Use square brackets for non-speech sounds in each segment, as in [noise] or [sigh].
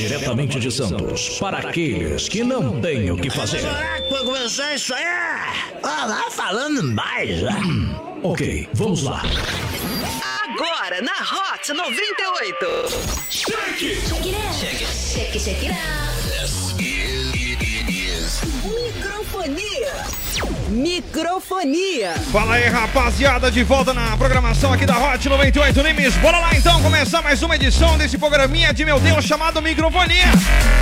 Diretamente de Santos, para aqueles que não têm o que fazer. Será que começar isso aí? Ah, lá falando mais, né? Ok, vamos lá. Agora na Hot 98. Microfonia. Microfonia. Fala aí, rapaziada, de volta na programação aqui da Hot 98 Nimes. Bora lá então começar mais uma edição desse programinha de meu Deus chamado Microfonia.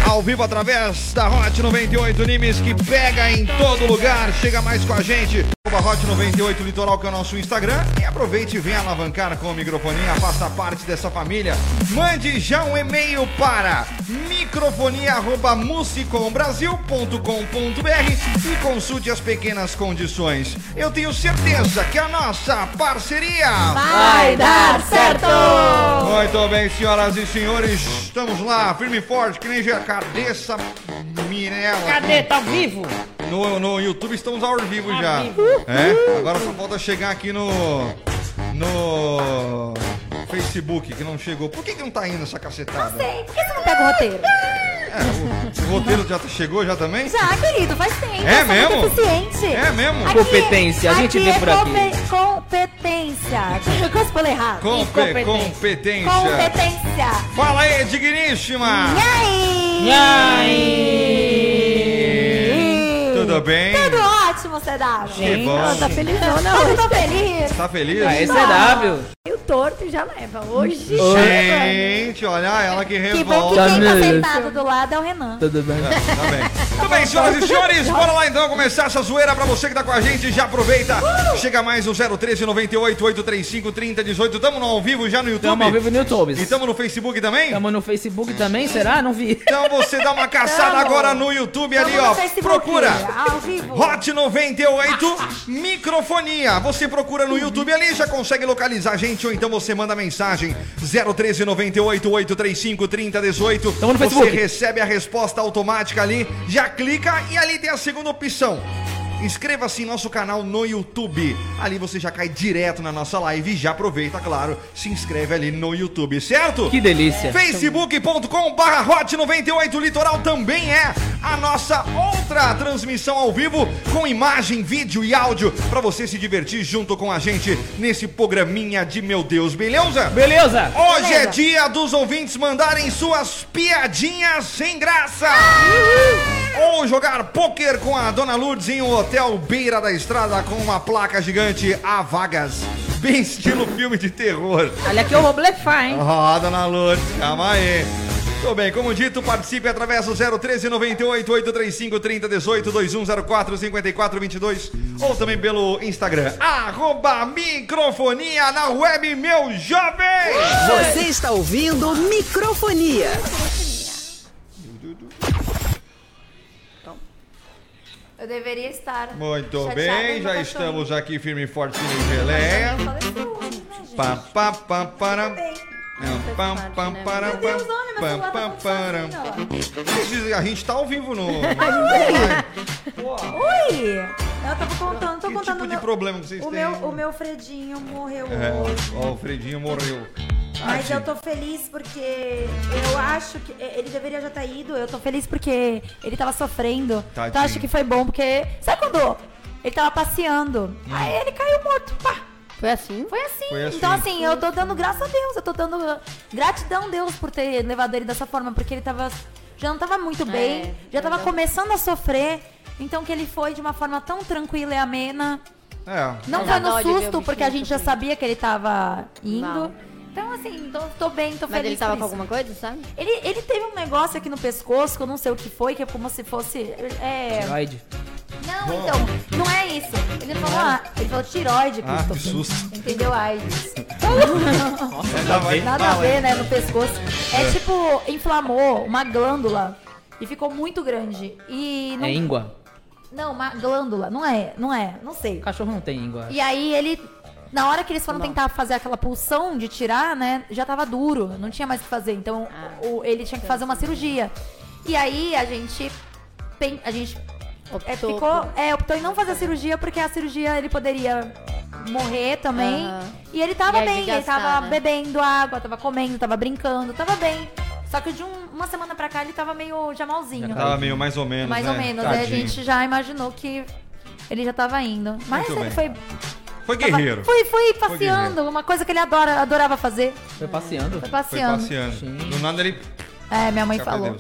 Ao vivo através da Hot 98 Nimes que pega em todo lugar, chega mais com a gente. Hot 98 Litoral que é o nosso Instagram e aproveite e venha alavancar com o Microfonia, faça parte dessa família. Mande já um e-mail para microfonia@musicombrasil.com.br e consulte as pequenas condições. Eu tenho certeza que a nossa parceria Vai dar certo! Muito bem, senhoras e senhores, estamos lá, firme e forte, que nem já cabeça Mirella. Cadê? Tá vivo? No, no YouTube estamos ao vivo Ao já. vivo. É? Agora só falta chegar aqui no. No. Facebook, que não chegou. Por que, que não tá indo essa cacetada? Sei, por que você não pega o roteiro? É, o, o roteiro já tá- chegou já também? Já, querido, faz tempo. É mesmo? Muito eficiente. É mesmo? Aqui- Competência, a gente vê é por aqui. compe- Competência. Eu [laughs] quase falei errado. Compe- competência. Competência. Fala aí, digníssima! E aí? Tudo bem? Tudo ótimo, CW. Que bom. Tá feliz não, não. Eu tô feliz. Tá feliz? Ah, é W. E torto já leva. Hoje. Gente, olha ela que Que bom que revolta. quem tá Tá sentado do lado é o Renan. Tudo bem. Tá bem. Tudo bem, senhoras e senhores, bora lá então começar essa zoeira pra você que tá com a gente. Já aproveita. Chega mais o 013 98 835 3018. Tamo no ao vivo já no YouTube. Tamo ao vivo no YouTube. E tamo no Facebook também? Tamo no Facebook também, será? Não vi. Então você dá uma caçada Tamo. agora no YouTube ali, Tamo no ó. Facebook, Procura. Ao vivo. Hot 98 Microfonia. Você procura no YouTube ali, já consegue localizar a gente, ou então você manda mensagem 013 98 835 3018. Tamo no Você Facebook. recebe a resposta automática ali, já clica e ali tem a segunda opção. Inscreva-se em nosso canal no YouTube. Ali você já cai direto na nossa live e já aproveita, claro, se inscreve ali no YouTube, certo? Que delícia. facebook.com barra Hot 98 Litoral também é a nossa outra transmissão ao vivo com imagem, vídeo e áudio para você se divertir junto com a gente nesse programinha de meu Deus, beleza? Beleza? Hoje é Beleza. dia dos ouvintes mandarem suas piadinhas sem graça. Ou jogar pôquer com a Dona Lourdes em um hotel beira da estrada com uma placa gigante a vagas. Bem estilo filme de terror. Olha que eu vou blefar, hein? Ó, dona Lourdes, calma aí. Tudo bem, como dito, participe através do 013 98 835 3018 2104 5422 ou também pelo Instagram, arroba microfonia na web, meu jovem! Você está ouvindo Microfonia. Eu deveria estar. Muito bem, no já estamos aqui firme e forte em geleia. Né, para. Não, pam, pam, para, Deus, pam, olha, meu pam, pam, tá para. A gente tá ao vivo no. [laughs] Oi! Eu tava contando, tô Que contando tipo de problema que vocês o têm? meu, o meu Fredinho morreu É, hoje. ó, o Fredinho morreu. Mas eu tô feliz porque eu acho que ele deveria já ter ido. Eu tô feliz porque ele tava sofrendo. Então Tadinho. eu acho que foi bom porque. Sabe quando ele tava passeando? Aí ele caiu morto. Pá! Foi assim? Foi assim. Foi assim. Então, assim, eu tô dando graças a Deus. Eu tô dando gratidão a Deus por ter levado ele dessa forma, porque ele tava. Já não tava muito bem, já tava começando a sofrer. Então que ele foi de uma forma tão tranquila e amena. É. Não foi no susto, porque a gente já sabia que ele tava indo. Mal. Então, assim, tô, tô bem, tô Mas feliz. ele tava com isso. alguma coisa, sabe? Ele, ele teve um negócio aqui no pescoço, que eu não sei o que foi, que é como se fosse. É. Tiroide. Não, então, não é isso. Ele falou, ah, ele falou tiroide, Ah, que susto. Entendeu? AIDS. Já vai- Nada a ver, né, no pescoço. É tipo, inflamou uma glândula e ficou muito grande. E não, É íngua. não, uma glândula, não é, não é, não sei. O cachorro não tem íngua. E aí ele na hora que eles foram tentar fazer aquela pulsão de tirar, né, já tava duro, não tinha mais o que fazer. Então, o- ele tinha que fazer uma cirurgia. E aí a gente pen- a gente é, Optou ficou, é, optou em não fazer a cirurgia porque a cirurgia ele poderia morrer também. Aham. E ele tava E bem, ele desgastar, tava né? bebendo água, tava comendo, tava brincando, tava bem. Só que de um- uma semana pra cá ele tava meio já malzinho. Tava meio mais ou menos, mais né? ou menos. Aí a gente já imaginou que ele já tava indo. Mas Muito ele bem. foi. Foi guerreiro. Foi, foi passeando, uma coisa que ele adora, adorava fazer. Foi passeando. Foi Foi passeando. passeando. Sim. Do nada ele. É, minha mãe Fica falou.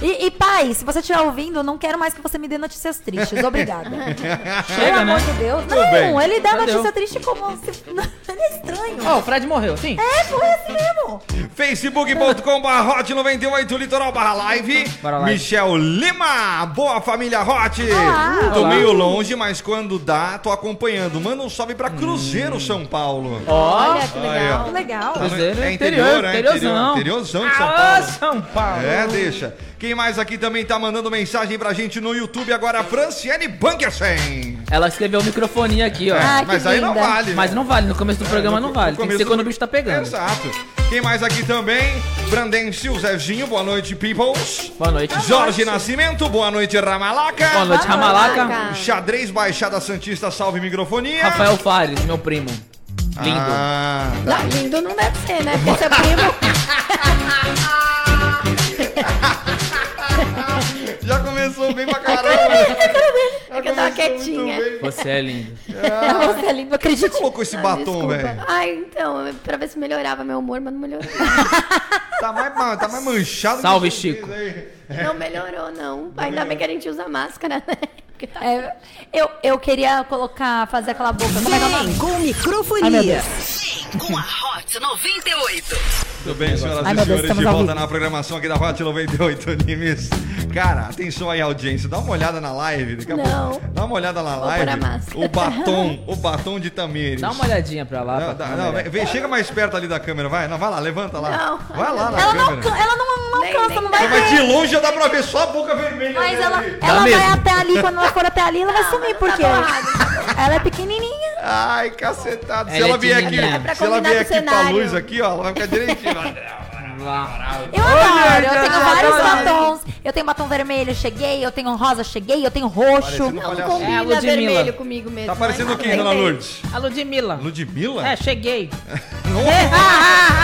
E, e, pai, se você estiver ouvindo, eu não quero mais que você me dê notícias tristes. Obrigada. [laughs] Pelo Chega, amor né? de Deus. Tudo Não, bem. ele dá Já notícia deu. triste como se. [laughs] ele é estranho. Ó, o Fred morreu, sim? É, foi assim mesmo. facebook.com hot 98 litoral barra live. Bora live. Michel Lima, boa família hot. Olá. Tô Olá. meio longe, mas quando dá, tô acompanhando. Manda um salve pra Cruzeiro, São Paulo. Ó, Olha que legal. ó. Que legal. Tá no- Cruzeiro, é interior, interior, é interior, interiorzão. interiorzão de São Paulo. São Paulo. É, deixa. Quem mais aqui também tá mandando mensagem pra gente no YouTube agora? Franciane Bunkersen. Ela escreveu microfonia aqui, ó. Ah, mas aí não linda. vale. Mas né? não vale, no começo do programa no não vale. Tem que começo ser quando do- o bicho tá pegando. Exato. Quem mais aqui também? Brandencio Zezinho, boa noite, peoples. Boa noite. Jorge Nascimento, boa noite, Ramalaca. Boa noite, Ramalaca. Xadrez Baixada Santista, salve microfonia. Rafael Fares, meu primo. Lindo. Ah, Não, lindo não deve ser, né? Porque seu primo. [laughs] começou bem pra caramba. É que eu tava quietinha. Você é lindo. [laughs] Você é lindo, acredite. colocou esse Ah, batom, desculpa. velho? Ai, então, pra ver se melhorava meu humor, mas não melhorou. [laughs] Tá mais, ma- tá mais manchado Salve, que Chico. aí. Não melhorou, não. Ainda bem que a gente usa máscara, né? [laughs] É, eu, eu queria colocar, fazer aquela boca. Como é que é o nome? Vem com Ai, meu microfonia. Deus. Com a Hot 98. Tudo bem, senhoras Ai, e meu Deus, senhores, de volta na programação aqui da Hot 98 Animes. Cara, atenção aí, audiência, dá uma olhada na live. Daqui a Não. pouco, dá uma olhada na live. O batom, o batom de Tamires. Dá uma olhadinha pra lá. Não, pra não, vem, chega mais perto ali da câmera, vai. Não, vai lá, levanta lá. Não. Vai lá na Ela não, câmera. alcan- ela não, não Nem- alcança, nem não vai Mas de longe já dá pra ver só a boca vermelha. Mas ela, ali. ela vai até ali, quando ela for até ali, ela vai sumir, porque ela é pequenininha. Ai, cacetado. Se Ela ela é vier aqui. É se ela vier com aqui o pra cenário. luz aqui, ó, ela vai ficar direitinho. Eu adoro, eu já- tenho já- vários já- batons. Eu tenho batom vermelho, cheguei. Eu tenho rosa, cheguei. Eu tenho roxo. Não. É, a combina Ludmilla. vermelho comigo mesmo. Tá parecendo tudo dona. Lourdes? A Ludmilla. Ludmilla? É, cheguei. [laughs] [laughs]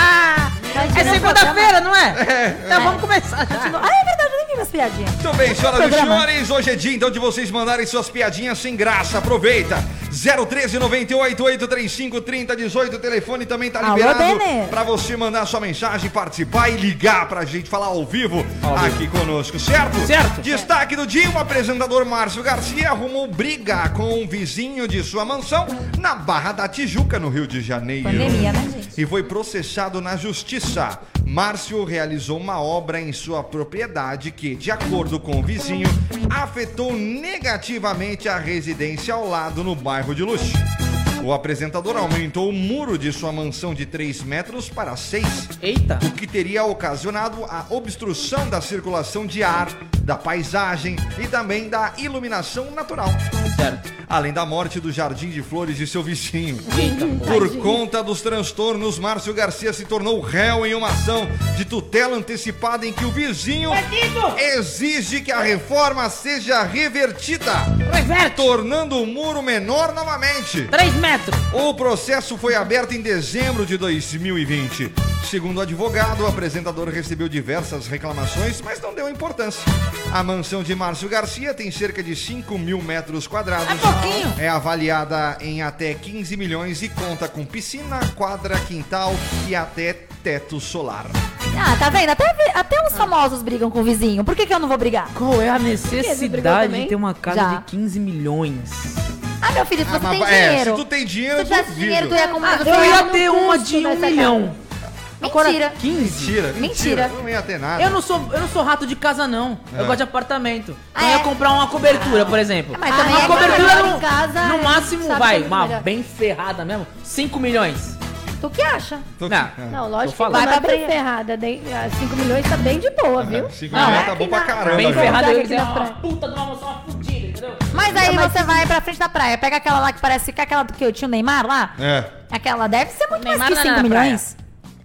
É, É não segunda-feira, não é? Então vamos começar. Ah, é verdade, minhas piadinhas. Muito bem, senhoras e senhores, hoje é dia então de vocês mandarem suas piadinhas sem graça. Aproveita. 013 98 835 3018, o telefone também tá Alô, liberado pra você mandar sua mensagem, participar e ligar pra gente falar ao vivo aqui conosco, certo? Certo. Destaque do dia, o apresentador Márcio Garcia arrumou briga com um vizinho de sua mansão na Barra da Tijuca, no Rio de Janeiro. Pandemia, né, gente? E foi processado na justiça. Márcio realizou uma obra em sua propriedade que, de acordo com o vizinho, afetou negativamente a residência ao lado no bairro de Luxo. O apresentador aumentou o muro de sua mansão de 3 metros para 6, Eita. o que teria ocasionado a obstrução da circulação de ar, da paisagem e também da iluminação natural. Certo. Além da morte do jardim de flores de seu vizinho. Eita. Por conta dos transtornos, Márcio Garcia se tornou réu em uma ação de tutela antecipada em que o vizinho exige que a reforma seja revertida, Reverte. tornando o muro menor novamente. 3 metros. O processo foi aberto em dezembro de 2020. Segundo o advogado, o apresentador recebeu diversas reclamações, mas não deu importância. A mansão de Márcio Garcia tem cerca de 5 mil metros quadrados. É pouquinho. É avaliada em até 15 milhões e conta com piscina, quadra, quintal e até teto solar. Ah, tá vendo? Até, até os famosos brigam com o vizinho. Por que, que eu não vou brigar? Qual é a necessidade de ter uma casa Já. de 15 milhões? Ah, meu filho, se Ah, você mas- tem é, dinheiro. se tu tem dinheiro, se eu tu tivesse duvido. dinheiro, tu ia comprar. Ah, você Eu Foi ia ter uma custo de um dessa milhão. Agora, Mentira. 15? Mentira, mentira. Mentira. Não ia ter nada. Eu não sou, eu não sou rato de casa, não. Eu É. gosto de apartamento. Ah, eu ia é? comprar uma cobertura, por exemplo. Mas Ah, também uma é cobertura melhor no, em casa, no é, máximo, sabe vai, uma melhor. bem ferrada mesmo. 5 milhões. Tu que acha? Tô- Não. é. Não, lógico que falando. vai pra bem praia. ferrada. 5 milhões tá bem de boa, viu? 5 Não, milhões é tá bom pra caramba. bem ferrada, eu ia aqui dizer, na uma praia. puta de uma mansão fudida, entendeu? Mas aí você vai pra frente da praia, pega aquela lá que parece que é aquela do que eu tinha o Neymar lá. É. Aquela deve ser muito Neymar mais que não é 5 na praia. milhões.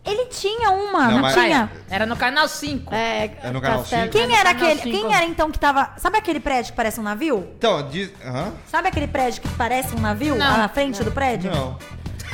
Ele tinha uma, Não, não, mas- tinha? Era no canal 5. É, É no canal Castelo- cinco? Quem era canal aquele? cinco. Quem era então que tava. Sabe aquele prédio que parece um navio? Então, diz. Aham. Sabe aquele prédio que parece um navio? Não. Na frente do prédio? Não.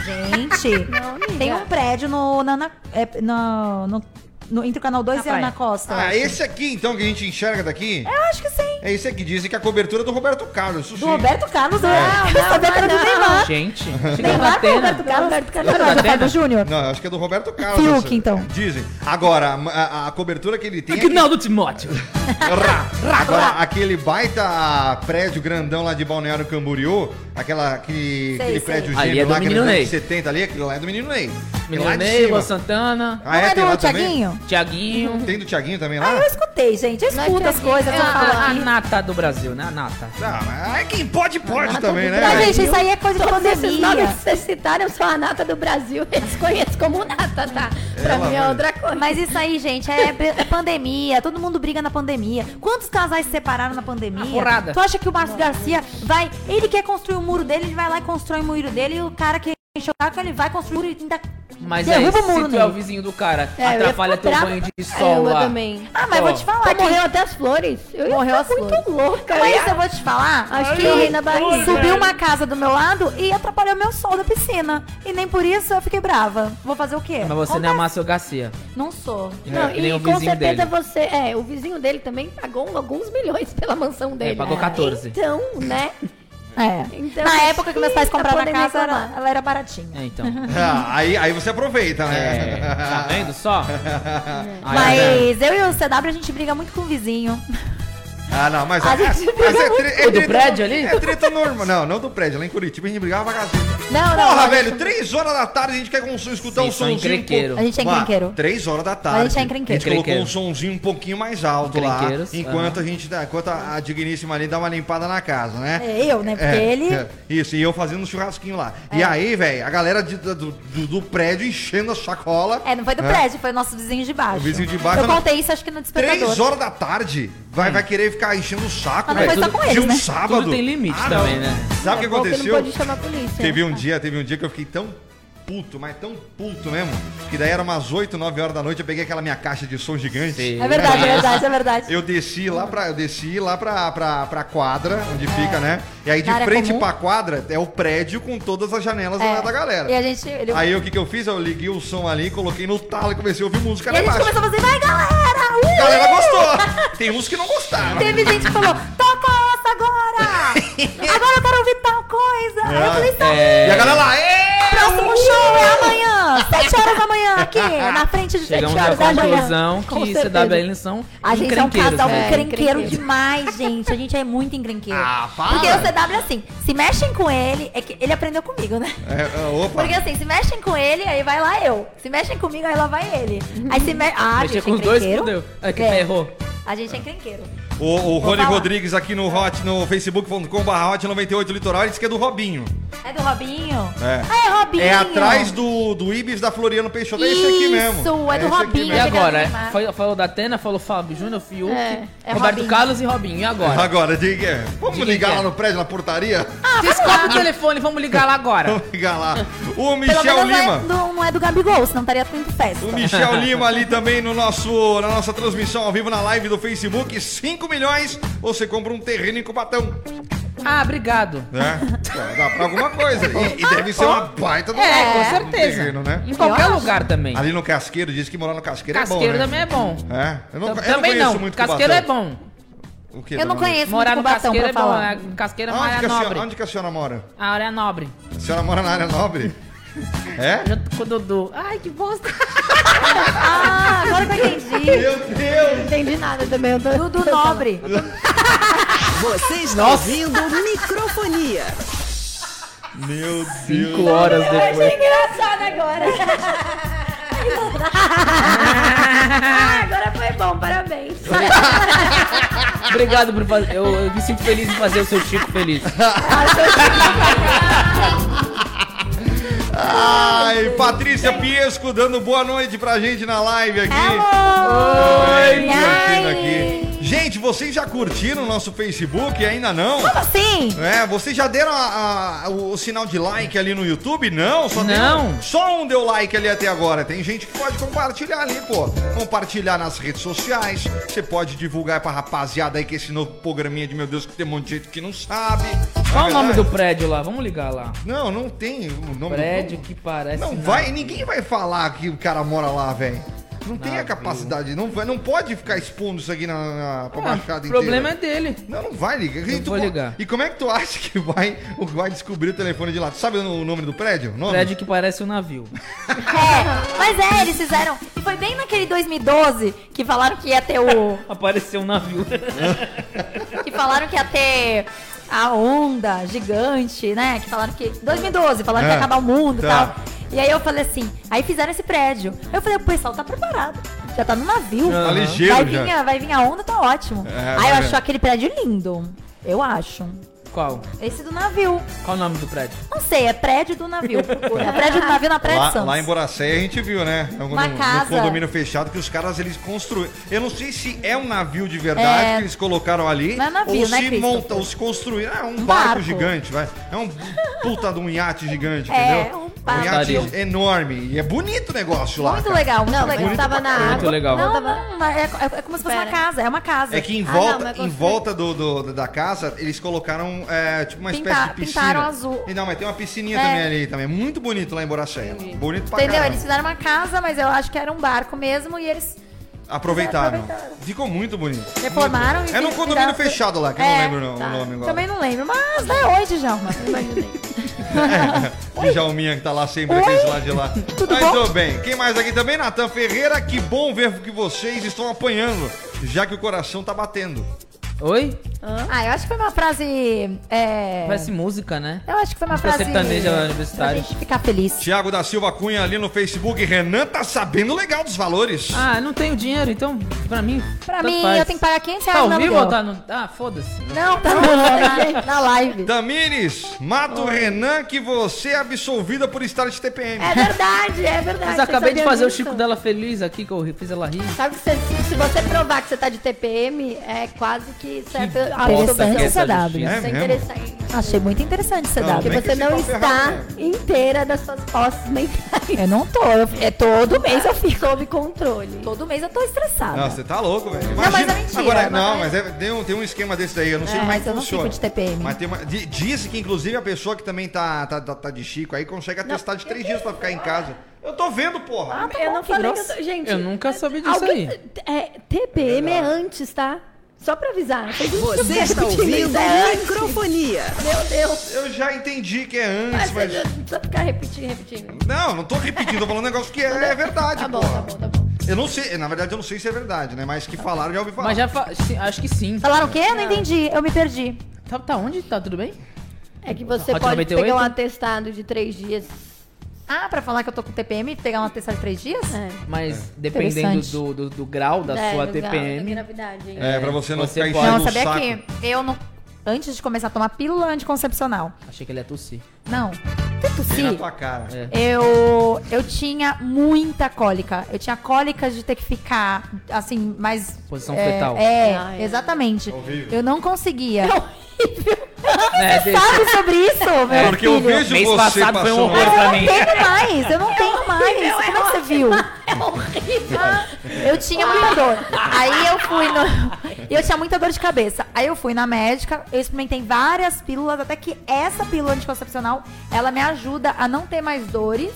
Gente, Não, amiga. tem um prédio no, na, na- é, no, no- no- entre o canal 2 Na e a. Ana Costa. Ah, esse aqui então que a gente enxerga daqui. Eu acho que sim. É esse aqui. Dizem que a cobertura é do Roberto Carlos. Isso Do sim. Roberto Carlos. É. eu Não, sabia que era do não, Neymar. Gente, Neymar o Roberto. Carlos. Roberto Carlos. Não, é do. Fábio Júnior. Não, acho que é do Roberto Carlos. Fiuk, então. Dizem. Agora, a, a- a cobertura que ele tem. é que- Aguinaldo Timóteo. [laughs] Rá. Agora, aquele baita prédio grandão lá de Balneário Camboriú, aquela, aquele, Sei, aquele sei. prédio Ali gêmeo é do lá, anos 70 ali, aquele lá é do Menino Ney. Menino Ney, Santana, Ah, Não é, tem do lá também? Tiaguinho? Tiaguinho. Tem do Tiaguinho também lá? Ah, eu escutei, gente. Eu Não é escuto as Thiaguinho, coisas. É a, a nata do Brasil, né? A nata. Ah, mas quem pode, pode também, né? Mas, gente, isso aí é coisa de Todos esses nomes pandemia. que vocês citaram são a nata do Brasil. [laughs] Eles conhecem como nata, tá? Pra Ela mim é outra coisa. Mas isso aí, gente, é, é pandemia. Todo mundo briga na pandemia. Quantos casais se separaram na pandemia? Uma porrada. Tu acha que o Márcio Garcia vai. Ele quer construir o muro dele, ele vai lá e constrói o muro dele. E o cara que encheu o saco, ele vai construir o muro e ainda Mas aí, derruba se muro tu é o nele. vizinho do cara, É, atrapalha teu brava. banho de É, sol eu lá. também. Ah, mas Ó, vou te falar que. morreu até as flores. Eu Morreu as muito louca. Mas eu isso eu vou te falar. Acho que que eu na barriga. Subiu uma casa do meu lado e atrapalhou meu sol da piscina. E nem por isso eu fiquei brava. Vou fazer o quê? Mas você não é Márcio Garcia. Não sou. Não, É, nem e o com vizinho certeza dele. você. É, o vizinho dele também pagou alguns milhões pela mansão dele. pagou 14. Então, né? É. Então, Na época que meus pais compraram a casa, ela, ela era baratinha. É, então. [laughs] Ah, aí, aí você aproveita, É, né? tá vendo só? [laughs] Mas eu e o CW a gente briga muito com o vizinho. Ah, não, mas, A é, gente mas é, tre- é O do prédio ali? É treta normal. Não, não do prédio. Lá em Curitiba a gente brigava cacete. Não, não. Porra, a velho, gente- três horas da tarde a gente quer um som- escutar Sim, um somzinho. encrenqueiro. A gente é encrenqueiro. Três horas da tarde. A gente é encrenqueiro. A gente colocou um somzinho um pouquinho mais alto lá. Enquanto aham. a gente. dá- Enquanto a, a digníssima ali dá uma limpada na casa, né? É eu, né? Porque É, ele. é, isso, e eu fazendo um churrasquinho lá. E aí, velho, a galera de- do, do, do prédio enchendo a sacola. É, não foi do É. prédio, foi o nosso vizinho de baixo. O vizinho de baixo Eu não- contei isso, acho que no despertador. Três horas da tarde, vai, vai querer ficar enchendo o saco, Mas não velho. com De eles, um né? sábado. Tudo tem limite Ah, também, não. né? Sabe o que É bom que aconteceu? não pode chamar a polícia. Teve um dia, teve um dia que eu fiquei tão puto, mas tão puto mesmo, que daí era umas 8, 9 horas da noite, eu peguei aquela minha caixa de som gigante. Sim. É verdade, é verdade, é verdade. Eu desci lá pra, eu desci lá pra, pra, pra quadra, onde fica, né? E aí de É. Na frente comum. pra quadra é o prédio com todas as janelas É. lá da galera. E a gente. Ele... Aí o que que eu fiz? Eu liguei o som ali, coloquei no talo e comecei a ouvir música e lá a gente embaixo. começou a fazer, vai galera! Uh! A galera gostou. Tem uns que não gostaram. Teve gente que falou, toca [laughs] agora! Eu quero ouvir tal coisa! Aí eu falei, tá É, E a galera lá, "Ê!" Próximo show é amanhã, 7 horas da manhã, aqui, [laughs] na frente de 7 Chegamos à horas da manhã. conclusão Com que certeza. CWL são A gente é um encrenqueiros, casal né? É, encrenqueiro encrenqueiro. demais, gente. A gente é muito encrenqueiro. Ah, para. Porque o CW é assim, se mexem com ele, é que ele aprendeu comigo, né? É, é, opa. Porque assim, se mexem com ele, aí vai lá eu. Se mexem comigo, aí lá vai ele. Aí se mexe. Ah, Mexer gente, com os dois, encrenqueiro. fudeu. É que É. errou. A gente é encrenqueiro. O, o Rony falar. Rodrigues aqui no Hot, no facebook.com.br Hot 98 Litoral, disse que é do Robinho. É do Robinho? É. Ah, é Robinho. É atrás do, do Ibis da Floriano Peixoto. É esse aqui mesmo. Isso, é do esse aqui Robinho. E mesmo. Chega agora? Falou da Atena, falou Fábio Júnior, Fiuk, É, é Roberto Robinho. Carlos e Robinho. E agora? Agora, diga. Vamos Diga ligar é. lá no prédio, na portaria? Descobre o telefone, vamos ligar lá agora. Vamos ligar lá. O Pelo Michel menos não é, Lima. do, não é do Gabigol, senão estaria tendo festa. O Michel Lima ali também no nosso, na nossa transmissão ao vivo na live do Facebook. 5 milhões, você compra um terreno em Cubatão. Ah, obrigado. Né? Dá pra alguma coisa. E, e deve ser uma baita do É, com certeza. terreno, né? Em qualquer lugar também. Ali no Casqueiro, diz que morar no Casqueiro, Casqueiro é bom, né? também é bom. É, eu não, eu não também conheço não. muito Casqueiro é Cubatão. bom. O quê, Eu não dona conheço Morar muito no Cubatão Casqueiro pra é bom. falar. é- Casqueiro é Onde uma que, área a senhora, nobre. onde que a senhora mora? A área nobre. A senhora mora na área nobre? [laughs] É? Junto com o Dudu. Ai, que bosta. [laughs] Ah, agora que eu entendi. Meu Deus! Não entendi nada também. Eu tô... Dudu Nobre. Você está ouvindo microfonia. Meu Cinco Deus! horas Eu achei depois. engraçado agora. [laughs] ah, agora foi bom, parabéns. Obrigado por fazer. Eu, eu me sinto feliz em fazer o seu Chico feliz. Ai, Patrícia Piesco dando boa noite pra gente na live aqui. Hello! Oi, curtindo aqui. Gente, vocês já curtiram o nosso Facebook? Ainda não? Como assim? É, vocês já deram a- a- o, o sinal de like ali no YouTube? Não, só tem- Não. só um deu like ali até agora. Tem gente que pode compartilhar ali, pô. Compartilhar nas redes sociais. Você pode divulgar pra rapaziada aí que esse novo programinha de meu Deus que tem um monte de gente que não sabe. Qual Na o nome do prédio lá? Vamos ligar lá. Não, não tem o nome Prédio do que parece. Não nada. vai, ninguém vai falar que o cara mora lá, velho. Não tem a capacidade, não, vai, não pode ficar expondo isso aqui na, na pra Ah, baixada o problema inteira. é dele. Não, não vai ligar. Eu E tu vou ligar. E como é que tu acha que vai, vai descobrir o telefone de lá? Tu sabe o nome do prédio? O Nome? Prédio que parece um navio. [laughs] É, mas é, eles fizeram. E foi bem naquele 2012 que falaram que ia ter o. [laughs] Apareceu um navio. [laughs] que falaram que ia ter a onda gigante, né? Que falaram que. 2012, falaram que É, ia acabar o mundo e tá. tal. E aí eu falei assim, aí fizeram esse prédio. Eu falei, o pessoal tá preparado. Já tá no navio. Tá ligeiro Vai já. vir, a, vai vir a onda, tá ótimo. É, aí eu acho aquele prédio lindo. Eu acho. Qual? Esse do navio. Qual o nome do prédio? Não sei, é prédio do navio. [laughs] É prédio do navio na Praia de Lá, Santos. lá em Boracé a gente viu, né? No, Uma no- casa. no condomínio fechado que os caras eles construíram. Eu não sei se é um navio de verdade É. que eles colocaram ali. Não é navio, ou né, se monta, ou se construíram. É um, Um barco, barco. gigante, vai. É um puta de um iate gigante, É, entendeu? um barco. iate enorme. E é bonito o negócio lá. Muito cara. legal, muito Não, legal. tava na Muito água. legal. Não, tava- não, não, é, é- é como se fosse uma Pera. casa, é uma casa. É que em Ah, volta, não, mas em volta do, do- da casa, eles colocaram é, tipo uma Pinta- espécie de piscina. pintaram azul. E não, mas tem uma piscininha É. também ali também. Muito bonito lá em Boracé. Bonito pra Entendeu? caramba. Eles fizeram uma casa, mas eu acho que era um barco mesmo e eles Aproveitaram. Aproveitaram. Ficou muito bonito. reformaram Muito e bom. É num vi- condomínio fechado lá, que eu não É, lembro não, tá. o nome agora. Também não lembro, mas é hoje, Djalma. Imaginei. [laughs] Djalminha que tá lá sempre, aqueles lá de lá. [laughs] Tudo Mas bom? bem. Quem mais aqui também? Natan Ferreira. Que bom ver que vocês estão apanhando, já que o coração tá batendo. Oi? Ah, eu acho que foi uma frase. É... Parece música, né? Eu acho que foi uma Música frase. sertaneja Pra universitária. gente ficar feliz. Tiago da Silva Cunha ali no Facebook. Renan tá sabendo legal dos valores. Ah, não tenho dinheiro, então pra mim. Pra mim, faz. eu tenho que pagar 500 Tá reais ao no vivo ou tá no. Ah, foda-se. Não, tá na, [laughs] na live. Tamires, mata o Renan que você é absolvida por estar de TPM. É verdade, é verdade. Mas acabei de fazer o disso? Chico dela feliz aqui, que eu fiz ela rir. Sabe que você- se, se você provar que você tá de TPM, é quase que serve que é essa CW. É Isso é interessante. Achei muito interessante Não, CW. Porque é você não é está inteira das suas posses mentais. Eu não tô. Eu, é todo mês eu fico. Sob controle. Todo mês eu tô estressada. Não, você tá louco, velho. mas é mentira, Agora, mas não, é- mas é- tem, um, tem um esquema desse daí, eu não sei É, como é mas que eu não funciona. fico de TPM. Mas tem uma, di- diz que, inclusive, a pessoa que também tá, tá, tá, tá de Chico aí consegue atestar de três dias pra ficar em casa. Eu tô vendo, porra. Ah, tá Eu bom, não falei que eu tô... Gente, Eu nunca soube disso alguém... aí. É, TPM é, antes, tá? Só pra avisar. Você está ouvindo é microfonia. Meu Deus. Eu já entendi que é antes, Mas mas... precisa ficar repetindo, repetindo. Não, não tô repetindo, tô falando um negócio que é, é verdade, Tá bom, porra. tá bom, tá bom. Eu não sei, na verdade eu não sei se é verdade, né? Mas que falaram, já ouvi falar. Mas já fa... acho que sim. Falaram o quê? Não entendi. Eu me perdi. Tá, tá onde? Tá tudo bem? É que você Hot pode 98? pegar um atestado de três dias. Ah, pra falar que eu tô com TPM e pegar uma atestado de três dias? É. Mas dependendo Interessante. do, do, do grau da É, sua do grau da TPM. gravidade. hein? É, pra você não Você ficar pode- Não, sabia saco. que eu não. Antes de começar a tomar pílula anticoncepcional. Achei que ele ia tossir. Não. Você Bem na tossir? tua cara. É. Eu, eu tinha muita cólica. Eu tinha cólicas de ter que ficar, assim, mais... Posição é, fetal. É, Ah, é. exatamente. Horrível. Eu não conseguia. É, Você deixa- sabe sobre isso, meu Porque eu filho? vejo Mês você passado foi um horror Eu pra não mim. tenho mais, eu não tenho mais. Como é que você viu? É horrível. Eu tinha muita dor. Aí eu fui no. [laughs] Eu tinha muita dor de cabeça. Aí eu fui na médica, eu experimentei várias pílulas, até que essa pílula anticoncepcional, ela me ajuda a não ter mais dores.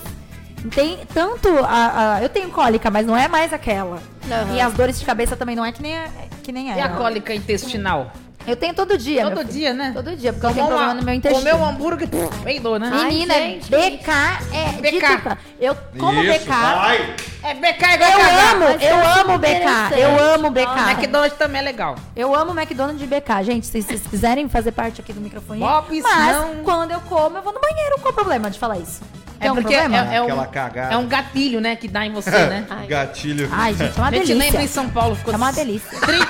Tem tanto. A, a- eu tenho cólica, mas não é mais aquela. Aham. E as dores de cabeça também não é que nem, é- que nem E era. a cólica intestinal? Eu tenho todo dia. Todo dia, né? Todo dia, porque eu tenho Tomou problema uma- no meu intestino. Comeu um hambúrguer, peidou, né? Ai, Menina, gente. BK é BK. típica. Eu como Isso, BK. vai! É BK igual Eu cagar. amo, Mas eu é amo BK. Eu amo BK. McDonald's também é legal. Eu amo McDonald's de BK. Gente, se vocês quiserem fazer parte aqui do microfone. Bob's, mas não. quando eu como, eu vou no banheiro. Qual o problema de falar isso? É algum porque é, problema? é Aquela um, cagada. é um gatilho, né, que dá em você, né? Ai. [laughs] Gatilho. Ai, gente, é uma A gente delícia. lembra em São Paulo, ficou É uma delícia. 30,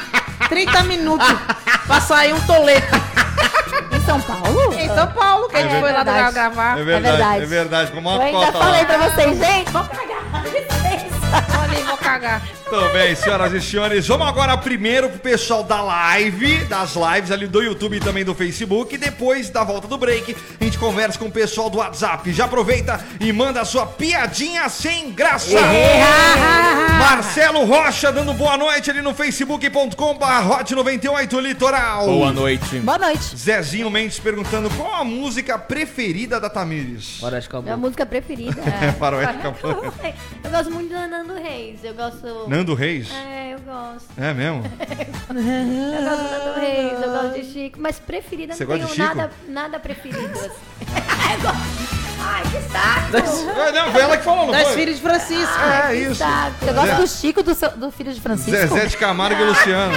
30 minutos [laughs] pra sair um toleto. [laughs] Em São Paulo? Em São Paulo, que a gente É foi lá verdade. gravar. É verdade, verdade. é verdade. Como uma Eu ainda cota lá. falei pra vocês, gente, vou cagar. Ali, vou cagar. Tudo bem, senhoras e senhores. Vamos agora primeiro pro pessoal da live, das lives ali do YouTube e também do Facebook. E depois da volta do break, a gente conversa com o pessoal do WhatsApp. Já aproveita e manda a sua piadinha sem graça. Marcelo Rocha dando boa noite ali no facebook.com Hot 98 Litoral. Boa noite. Boa noite. Zezinho Mendes perguntando qual a música preferida da Tamires. De Minha cabelo. música preferida. [laughs] É, Faroeste sei. Eu gosto muito do Nando Reis. Eu gosto. Nando Reis? É, eu gosto. É mesmo? [laughs] Eu gosto do Nando Reis, eu gosto de Chico, mas preferida Você não gosta tenho de Chico? nada, nada preferido. assim. [laughs] eu gosto. Ai, que saco! Ah, Não, foi ela que falou, não Das foi? filhas de Francisco. É Que isso. saco! Eu gosto do Chico do, seu- do filho de Francisco. Zezé de Camargo e Luciano.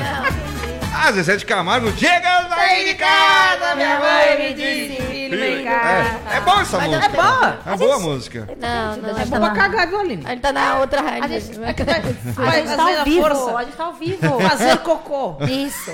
Ah, Zezé de Camargo. Chega sair de casa, minha mãe me disse. Filho, vem cá. É, é bom essa Mas não música. É boa. É boa a música. Não, não, É bom pra cagar, viu, Aline? Ele tá na outra A rádio. gente, Vai [laughs] a gente tá ao a vivo. força. A gente tá ao vivo. Fazer cocô. Isso.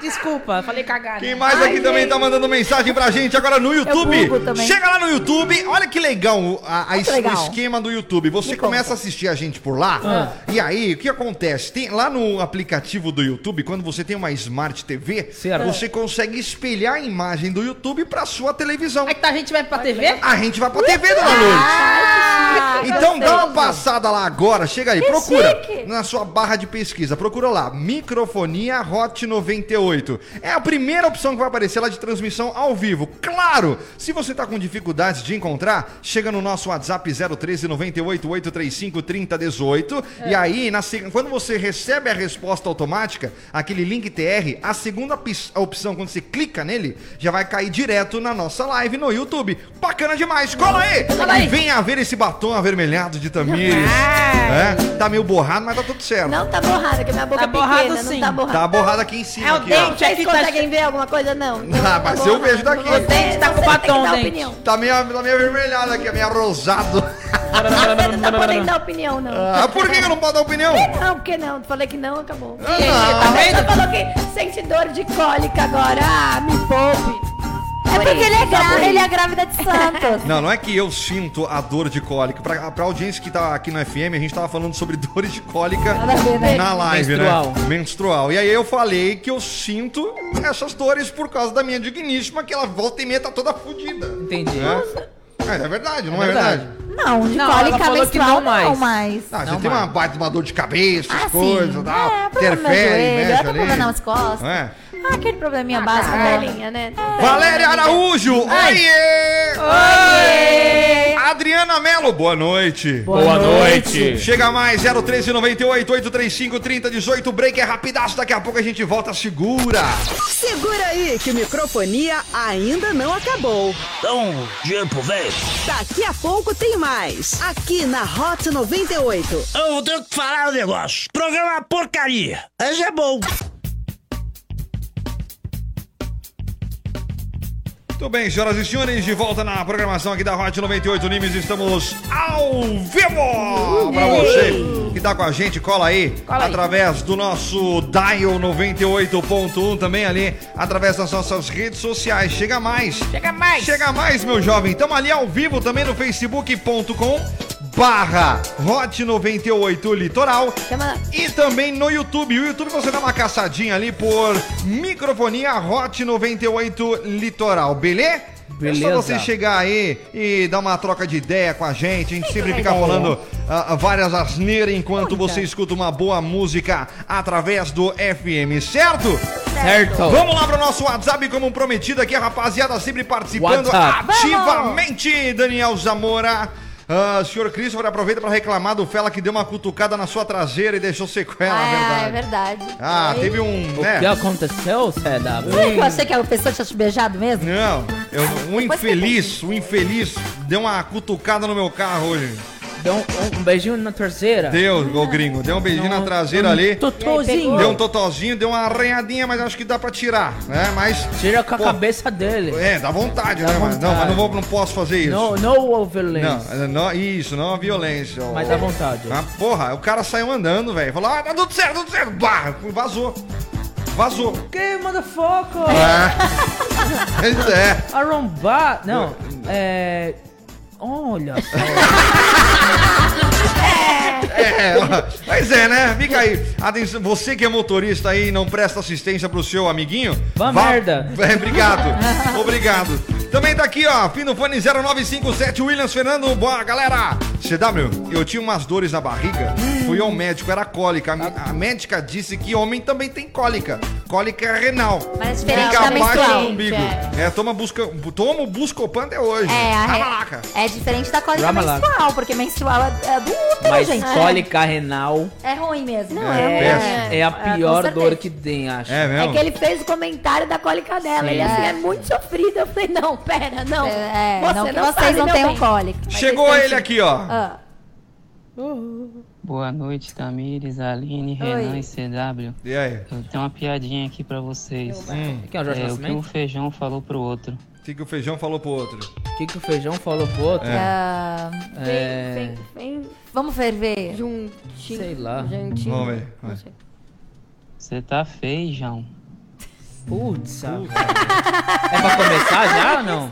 Desculpa, falei cagar. Quem mais aqui também tá mandando mensagem pra gente agora no YouTube? Chega lá no YouTube, olha que legal o- a- a- que o legal. esquema do YouTube. Você Me começa conta. a assistir a gente por lá, e aí o que acontece? Tem lá no aplicativo do YouTube, quando você tem uma Smart TV, Certo. você consegue espelhar a imagem do YouTube pra sua televisão. Aí que tá, a gente vai pra TV? A gente vai pra TV, dona Lourdes. Então dá uma passada lá agora, chega aí, procura chique. na sua barra de pesquisa, procura lá, microfonia Hot 98. É a primeira opção que vai aparecer lá de transmissão ao vivo. Claro, se você tá com dificuldades de encontrar, chega no nosso WhatsApp 013 98 835 3018 e aí, na, quando você recebe a resposta automática, aquele link TR, a segunda opção, quando você clica nele, já vai cair direto na nossa live no YouTube. Bacana demais, cola aí! E venha ver esse batom avermelhado de Tamires. É, tá meio borrado, mas tá tudo certo. Não tá borrada, que minha boca Tá é pequena, borrado não sim. tá borrada. Tá borrado aqui em cima. É o aqui, ó. dente. Vocês Aqui tá- conseguem ver alguma coisa? Não. Não, Ah, tá mas eu borrado. vejo daqui. Você- dente tá com batom, dente. opinião. Tá meio, tá meio avermelhado aqui, meio rosado. Você não tá podendo dar opinião, não. Ah, por que eu não posso dar opinião? Não, porque não. Falei que não, acabou. Ah, Tá Você vendo? falou que sente dor de cólica agora. Ah, me poupe. É porque ele é, Só por gra isso. ele é grávida de Santos. [laughs] Não, não é que eu sinto a dor de cólica. Pra, pra audiência que tá aqui no FM, a gente tava falando sobre [laughs] dores de cólica ver, né? na live, Menstrual. né? Menstrual. E aí eu falei que eu sinto essas dores por causa da minha digníssima, que ela volta e meia tá toda fodida. Entendi. Né? É, é verdade, não é, É verdade? verdade. Não, de Não, ela cólica falou que menstrual não mais. não mais. Ah, você Não, tem uma baita uma dor de cabeça, Ah, essas coisas, sim. tal. É, problema no interfere, joelho, mexe é ali. problema nas costas. Não é? Ah, aquele probleminha básico. Tá, né? Carlinha, né? Valéria Araújo, oiê! Oiê! Adriana Melo, boa noite. Boa noite. Chega mais, 013 98 835 3018. Break é rapidaço, daqui a pouco a gente volta, segura. Segura aí que o microfonia ainda não acabou. Dinheiro pro velho. Daqui a pouco tem mais. Aqui na Hot 98. Eu vou ter que falar um negócio. Programa porcaria. Mas é bom. Tudo bem, senhoras e senhores, de volta na programação aqui da Hot 98 Nimes, estamos ao vivo! Pra você que tá com a gente, cola aí, através do nosso Dial 98.1, também ali, através das nossas redes sociais, chega mais, Chega mais. chega mais, meu jovem, estamos ali ao vivo também no facebook.com barra Hot 98 Litoral Chama... e também no YouTube. O YouTube você dá uma caçadinha ali por microfonia Hot 98 Litoral, beleza? É Beleza. só você chegar aí e dar uma troca de ideia com a gente. A gente sempre fica falando ah, várias asneiras enquanto você escuta uma boa música através do FM, certo? Certo. Vamos lá pro nosso WhatsApp, como prometido aqui, a rapaziada sempre participando WhatsApp. ativamente. Daniel Zamora. Ah, senhor Christopher, aproveita para reclamar do Fela que deu uma cutucada na sua traseira e deixou sequela, Ah, na é verdade. verdade. Ah, teve um. O né? que aconteceu, CW? Que eu achei que a pessoa tinha te beijado mesmo? Não, eu, um Depois infeliz, um infeliz deu uma cutucada no meu carro hoje. Deu um, um beijinho na terceira. Deu, ô gringo, deu um beijinho na traseira ali. Totozinho. Deu um totozinho, deu uma arranhadinha, mas acho que dá pra tirar, né? Mas. Tira com a Pô, cabeça dele. É, dá vontade, Dá né? Mas, não, vontade. mas não, vou, não posso fazer isso. No, no violence. Não, não, isso, não a violência. Mas dá vontade. Ah, porra, o cara saiu andando, velho. Falou, ah, tá tudo certo, tudo certo. Bah, vazou. Vazou. Que motherfucker? É. [laughs] É. Arrombar. Não, é. Olha só. [laughs] É, [laughs] mas é, né? Fica aí. Atenção, você que é motorista aí e não presta assistência pro seu amiguinho. Vá vá- merda. É, obrigado. [laughs] Obrigado. Também tá aqui, ó, fim do fone 0957, Williams Fernando. Boa, galera. CW, eu tinha umas dores na barriga. Fui ao médico, era cólica. A, a médica disse que homem também tem cólica. Cólica é renal. Mas é diferente Fica da abaixo menstrual. do umbigo. É, toma busca, toma o Buscopan até hoje. É, a re- Ramalaca. é diferente da cólica Ramalaca. menstrual, porque menstrual é, é do útero, Mas gente. Cólica renal É ruim mesmo. É, é, péssimo. é a com pior dor que tem, acho. É É mesmo? que ele fez o comentário da cólica dela. Sim. Ele assim, É. é muito sofrido. Eu falei, não, pera, não. É, Você não que não vocês sabe, não bem. cólica. Chegou ele aqui, ó. Ah, Boa noite, Tamires, Aline, Renan Oi. e CW. E aí? Eu tenho uma piadinha aqui pra vocês. Hum, é o Jorge É o que um Nascimento? feijão falou pro outro. O que, que o feijão falou pro outro? O que, que o feijão falou pro outro? É. ah, É, Vem, vem, vamos ferver. vem juntinho. Sei lá. Juntinho. Vamos ver. vai. Você tá feijão. Putz. É pra começar já ou não?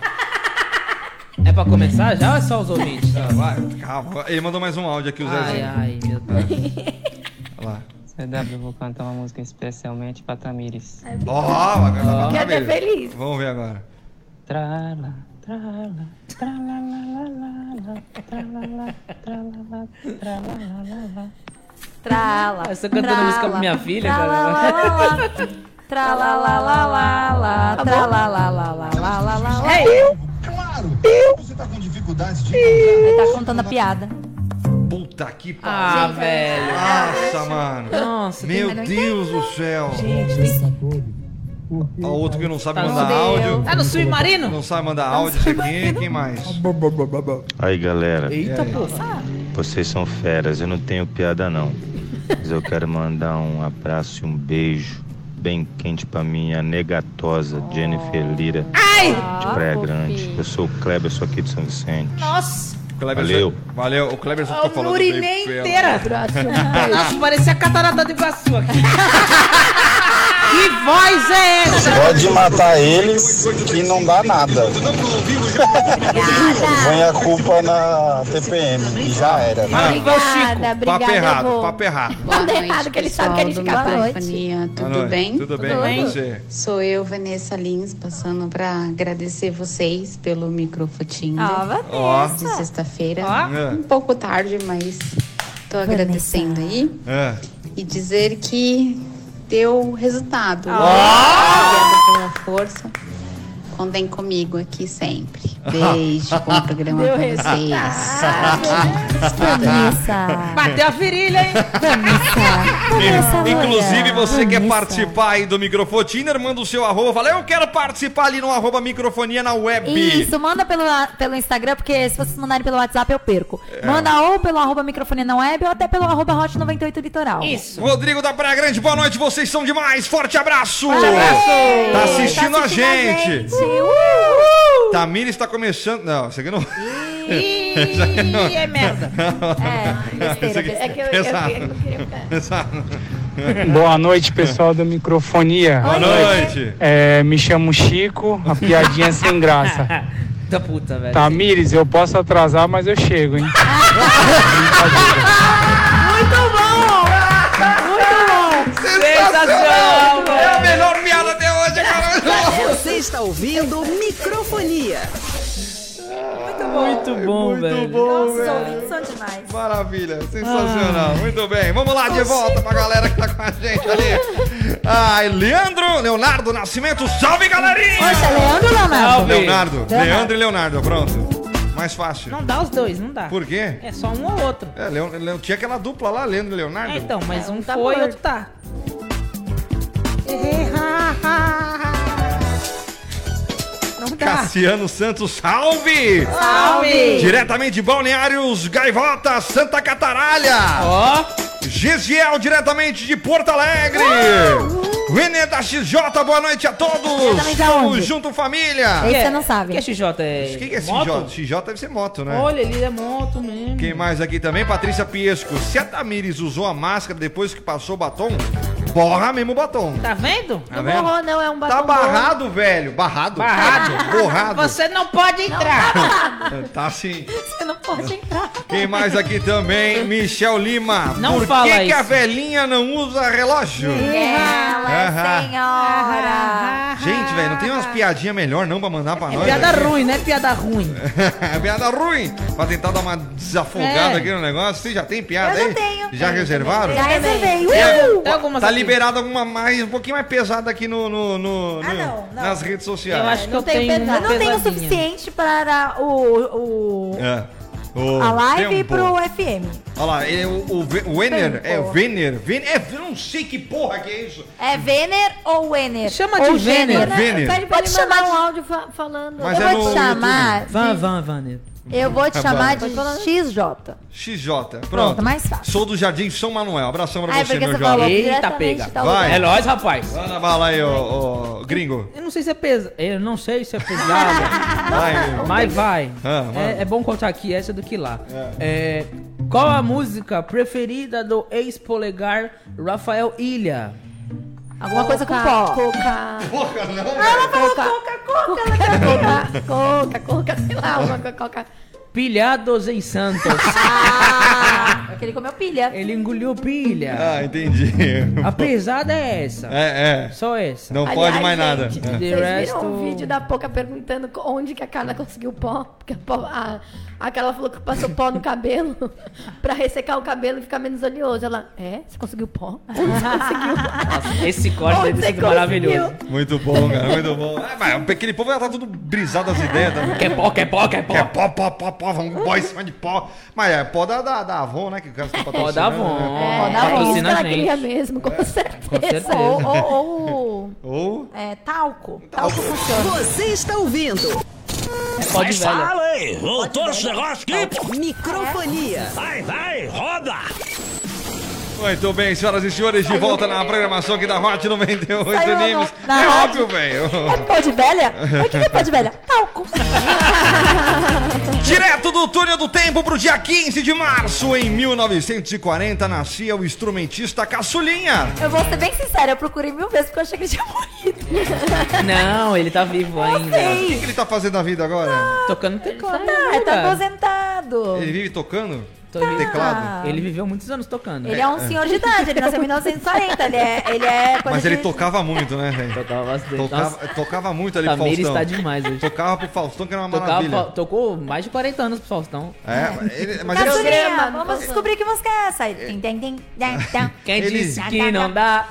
É pra começar já ou é só os ouvintes? Ah, vai, calma. Ele mandou mais um áudio aqui, o Ai, Zezinho. ai, meu Deus. Olha lá. CW, eu vou cantar uma música especialmente pra Tamires. Ó, vai cantar Quer pra ver Tamires. feliz? Vamos ver agora. Trala, trala, tralalalala, tralala, tralala, tralalala. Trala. Eu estou cantando música pra minha filha, cara. Tralalalala. Tralalalala. Claro! Você tá com dificuldade de Ele tá contando a piada. Puta que Ah, pariu. velho. Nossa, mano. Nossa, Meu Deus do céu. Ó, outro que não sabe Tá mandar áudio. Tá no submarino? Não sabe mandar áudio, isso aqui. Quem mais? Aí galera, Eita, pô. vocês são feras, eu não tenho piada não. Mas eu quero mandar um abraço e um beijo bem quente pra minha negatosa Jennifer Lira de Praia Grande. Eu sou o Kleber, sou aqui de São Vicente. Nossa, Cleberson- Valeu. Valeu. O Kleber só eu ficou falando urinei inteira. Nossa, parecia a catarata do Iguaçu aqui. [laughs] que voz é essa? Pode matar eles que não dá nada. Põe a culpa na TPM e já era. né? Obrigada, obrigada. Papo errado, vou- papo errado. Nada errado, que ele sabe que a gente Boa fica noite. noite. Boa Tudo noite. bem? Tudo bem, Tudo bem. você? Sou eu, Vanessa Lins, passando para agradecer vocês pelo microfotinho Ó. de sexta-feira. É. Um pouco tarde, mas tô agradecendo aí. É. E dizer que deu resultado. Obrigada pela força. Contem comigo aqui sempre. [laughs] Beijo, bom programa Deu pra vocês. Vanessa. Bateu a virilha, hein? Vanessa. Inclusive, loira. você quer Vanessa. participar aí do Microfotiner, manda o seu arroba. Fala, eu quero participar ali no arroba microfonia na web. Isso, manda pelo, pelo Instagram, porque se vocês mandarem pelo WhatsApp eu perco. Manda ou pelo arroba microfone na web ou até pelo arroba hot 98 litoral. Isso. Rodrigo da Praia Grande, boa noite, vocês são demais. Forte abraço. abraço. Tá assistindo, a gente. Uh! Tamires está começando. Não, isso aqui não. Ih, [laughs] é merda. [laughs] É, besteira, besteira. É que eu, queria ficar. Boa noite, pessoal da microfonia. Boa noite. É, me chamo Chico, a piadinha é sem graça. Da [laughs] puta, velho. Tamires, eu posso atrasar, mas eu chego, hein? Está ouvindo Microfonia. Muito bom, velho. bom, Os ouvintes são demais. Maravilha, sensacional. Muito bem, vamos lá de volta pra galera que tá com a gente ali. Ai, Leandro, Leonardo Nascimento, salve galerinha! Poxa, Leandro ou Leonardo? Salve. Leonardo, Leandro e Leonardo, pronto. Mais fácil. Não dá os dois, não dá. Por quê? É só um ou outro. É, Leon, Leon- tinha aquela dupla lá, Leandro e Leonardo. É, então, mas um tá foi e outro tá. Cassiano Santos, salve! Salve! Diretamente de Balneários Gaivota, Santa Cataralha. Ó, Gesiel, diretamente de Porto Alegre. Renê da XJ, boa noite a todos. Aonde? junto, família. Esse que você não sabe. que é XJ? É O que, que é moto? XJ? XJ deve ser moto, né? Olha, ele é moto mesmo. Quem mais aqui também? Patrícia Piesco. Se a Tamires usou a máscara depois que passou o batom, borra mesmo o batom. Tá vendo? Tá Não vendo? borrou, não, é um batom. Tá barrado, velho. Barrado. Barrado. Borrado. Você não pode entrar. [laughs] Tá sim. Você não pode entrar. Quem mais aqui também? [laughs] Michel Lima. Não Por fala que, que a isso. velhinha não usa relógio? Ela é Aham. senhora. [laughs] Gente, velho, não tem umas piadinhas melhor não pra mandar pra nós? Piada aqui? ruim, né? Piada ruim. É piada ruim. Pra tentar dar uma desafogada É. aqui no negócio. Você já tem piada Eu já aí? tenho. Já reservaram? Já reservei. É, Uh! Tem algumas Tá aqui. Liberado alguma mais, um pouquinho mais pesada aqui no, no, no- Ah, no- não, não. nas redes sociais. Eu acho que não eu tenho uma Eu não tenho o suficiente para o, o- É. O a live e tempo. pro FM. Olha lá, ele, o, o, o Wenner, é o Venner, Venner, é, eu não sei que porra que é isso. É Vener ou Wenner? Chama de. Pede pra Pode ele mandar chamar um de- áudio fa- falando. Mas eu é vou te chamar. Van, de- van, Vanner. Eu vou te É chamar de XJ. XJ, pronto. Pronto, mais fácil. Sou do Jardim São Manuel. Abração pra Ah, é você, meu jovem. Eita, pega. Vai. É nóis, rapaz. Vai na bala aí, ô, ô, gringo. Eu não sei se é pesado. Eu não sei se é pesado. [laughs] Vai, mas vai. Ah, é, é bom contar aqui essa do que lá. É, qual a música preferida do ex-polegar Rafael Ilha? Alguma coisa com Coca, pó. Coca. Porra, não. Ela falou coca, coca, ela [laughs] quer Coca, coca, coca, sei lá, uma coca, coca. Pilhados em Santos. [laughs] Ah, porque ele comeu pilha. Ele engoliu pilha. Ah, entendi. A pesada é essa. É, é. Só essa. Não Aliás, pode mais nada. gente, É. Vocês resto- viram um vídeo da Poca perguntando onde que a Carla conseguiu pó? Porque a, pó- a, a Carla falou que passou pó no cabelo [laughs] pra ressecar o cabelo e ficar menos oleoso. Ela, é? Você conseguiu pó? Onde você conseguiu? [laughs] Nossa, esse corte Onde deve maravilhoso. Muito bom, cara, muito bom. É, mas aquele povo já tá tudo brisado as ideias também. Quer pó, quer pó, quer pó. É pó, pó, pó, pó, vamos pó em cima de pó. Mas é pó da, da, da Avon, né? Que o cara tá [laughs] Pó da Avon. patrocinando, Pó É, da é Avon. isso ela queria mesmo, com certeza. Com certeza. Ou, ou, ou né? Ou... é, talco. Talco funciona. Você está ouvindo Pó de Mas velha. fala aí, voltou esse negócio aqui. Microfonia. Vai, vai, roda. Muito bem, senhoras e senhores, de volta na programação aqui da Hot 98 Saiu na É rádio. óbvio, velho. É pó de velha? O que é pó de velha? Talco. [laughs] Direto do túnel do tempo pro dia 15 de março, em 1940, nascia o instrumentista Caçulinha. Eu vou ser bem sincera, eu procurei mil vezes porque eu achei que ele tinha morrido. [laughs] Não, ele tá vivo ainda. O que, que ele tá fazendo na vida agora? Tocando teclado. Ah, tá cara. aposentado. Ele vive tocando? Tô vendo. Teclado? Ele viveu muitos anos tocando. Ele é um senhor de idade, ele nasceu em 1940. Ele é, ele é Mas ele de... tocava muito, né, velho? Tocava bastante. Tocava, tocava muito ali pro Tamires Faustão. está demais hoje. Tocava pro Faustão, que era uma Tocava, maravilha. tocou mais de 40 anos pro Faustão. É, ele- mas ele, Caçulinha, Programa, vamos programa. descobrir que música é essa. Ele. Quem Ele- disse que não dá?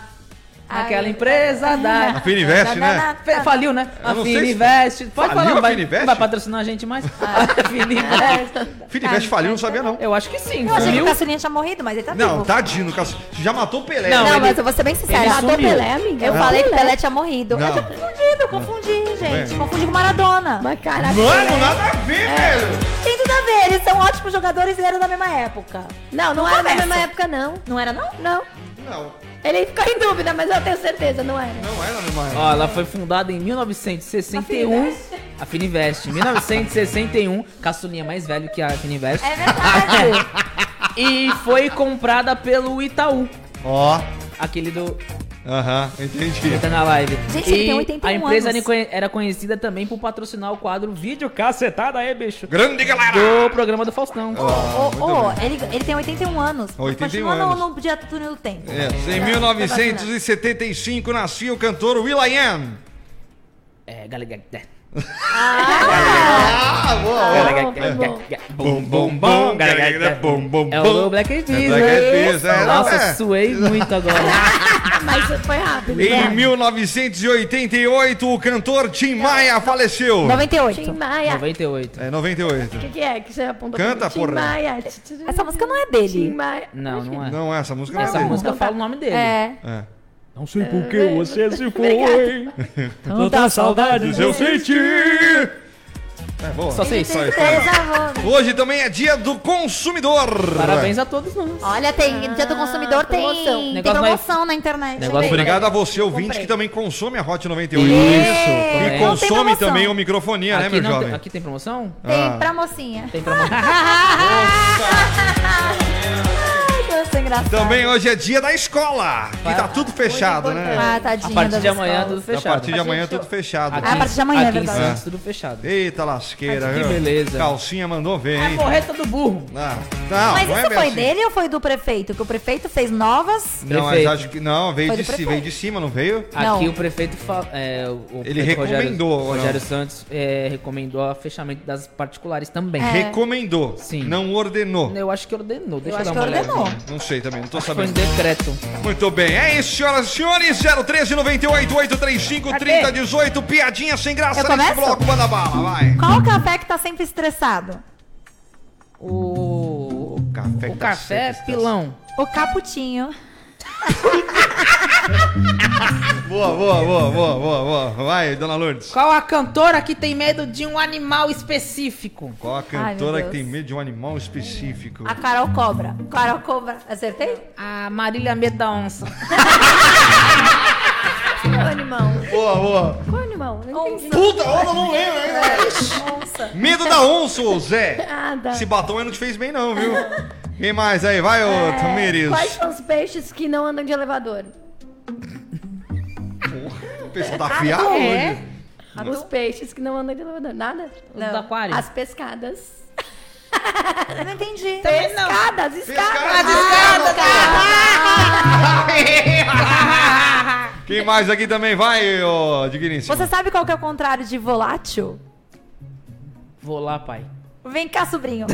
Aquela empresa dá. A Fininvest, né? Fe- Faliu, né? A não Fininvest. Pode Faliu falar, a vai, Fininvest? vai patrocinar a gente mais? [laughs] A Fininvest. Fininvest faliu, não sabia não. Eu acho que sim. Eu achei que o Caçulinha tinha morrido, mas ele tá Não, vivo. tadinho, Caçu- já matou o Pelé. Não, Não, ele- mas eu vou ser bem sincera. ele Matou sumiu. Pelé, amiga? Eu Não. falei que Pelé. Pelé tinha morrido. Não. Eu tô confundindo, eu confundi, gente. É. Confundi com Maradona. Mas caraca. Mano, nada a ver, É. velho. Tem tudo a ver, eles são ótimos jogadores e eram da mesma época. Não, não Não era da mesma época, não. Não era, não? Não. Não, Ele ficou em dúvida, mas eu tenho certeza, não era. não era mesmo. Ó, ela foi fundada em 1961. A Fininvest. Em 1961. Caçulinha mais velho que a Fininvest. É verdade. [laughs] E foi comprada pelo Itaú. Ó, Aquele do. Aham, entendi. Tá na live. Gente, e ele tem 81 a empresa anos. era conhe- era conhecida também por patrocinar o quadro Vídeo Cacetada aí, bicho. Grande galera! Do programa do Faustão. Ô, ô, ele, ele tem 81 anos. 81 Continua anos. No, no dia do túnel do tempo. É, em 1975 nascia o cantor Will.i.am. É, galera. Ah, boa. Bum, bum, bum. Bum, bum, É o Black Eyed É Peas, Black Eyed Peas, né? é, Nossa, é. suei muito agora. [laughs] Mas foi rápido. Em 1988, o cantor Tim Maia faleceu. 98. Tim Maia. 98. É, 98. O que, que é que você apontou? Canta, Tim porra. Maia. Essa música não é Tim dele. Maia. Não, não é. Não, essa música não Essa é dele. música fala o nome dele. É. É. Não sei por que você se foi. [laughs] Tantas saudades eu senti. É, boa. Só sei isso. Só isso. Hoje também é dia do consumidor. Parabéns a todos nós. Olha, tem dia do consumidor, tem promoção. tem Negócio promoção na internet. Negócio Obrigado a você, ouvinte, Comprei. que também consome a Hot 98. Isso, E também. Não tem consome promoção. também o microfonia, né, meu não jovem? tem, aqui tem promoção? Tem Ah. pra mocinha. Tem promoção. [laughs] [laughs] Engraçado. Também hoje é dia da escola, que tá tudo fechado, né? Ah, tadinha A partir das de amanhã escolas. tudo fechado. A partir de amanhã tudo fechado. Ah, a partir de amanhã, é aqui em verdade. Santos tudo fechado. Eita lasqueira, Que viu? beleza. Calcinha mandou ver, É a hein? porreta do burro. Ah, não, Mas não isso é bem foi assim. dele ou foi do prefeito? Que o prefeito fez novas. Não, mas Prefeito. acho que não, veio Foi de, do ci- prefeito. veio de cima, não veio? Não. Aqui o prefeito fa- é, o- o Ele prefeito recomendou, ou Rogério, não? Rogério Santos é, recomendou o fechamento das particulares também. É. Recomendou, Sim. não ordenou. Eu acho que ordenou. Deixa eu, acho dar que uma ordenou. olhada. Não sei também, não tô que foi sabendo. em decreto. Muito bem, é isso, senhoras e senhores. 013 98 835 30 18. Piadinha sem graça Eu nesse começo? bloco, manda bala, vai. Qual o café que tá sempre estressado? O, Café o que tá café pilão. O caputinho. [laughs] Boa, boa, boa, boa, boa, boa. Vai, dona Lourdes. Qual a cantora que tem medo de um animal específico? Qual a Ai, cantora que Deus. tem medo de um animal específico? A Carol Cobra. Carol Cobra. Acertei? A Marília Medo da Onça. [laughs] Qual animal? Boa, boa. Qual animal? Não entendi. Puta, eu não lembro ainda. Onça. Medo da onça, ô Zé. Ah, tá. Esse batom aí não te fez bem, não, viu? Quem mais aí? Vai, ô É, Tamires. Quais são os peixes que não andam de elevador? [laughs] O pessoal tá afiado É. hoje. Os peixes que não andam de elevador. Nada? Os do aquário. As pescadas. Eu não entendi. Também não. Escadas, escadas. Quem mais aqui também? Vai, ô digníssimo. Você sabe qual que é o contrário de volátil? Vou lá, pai. Vem cá, sobrinho.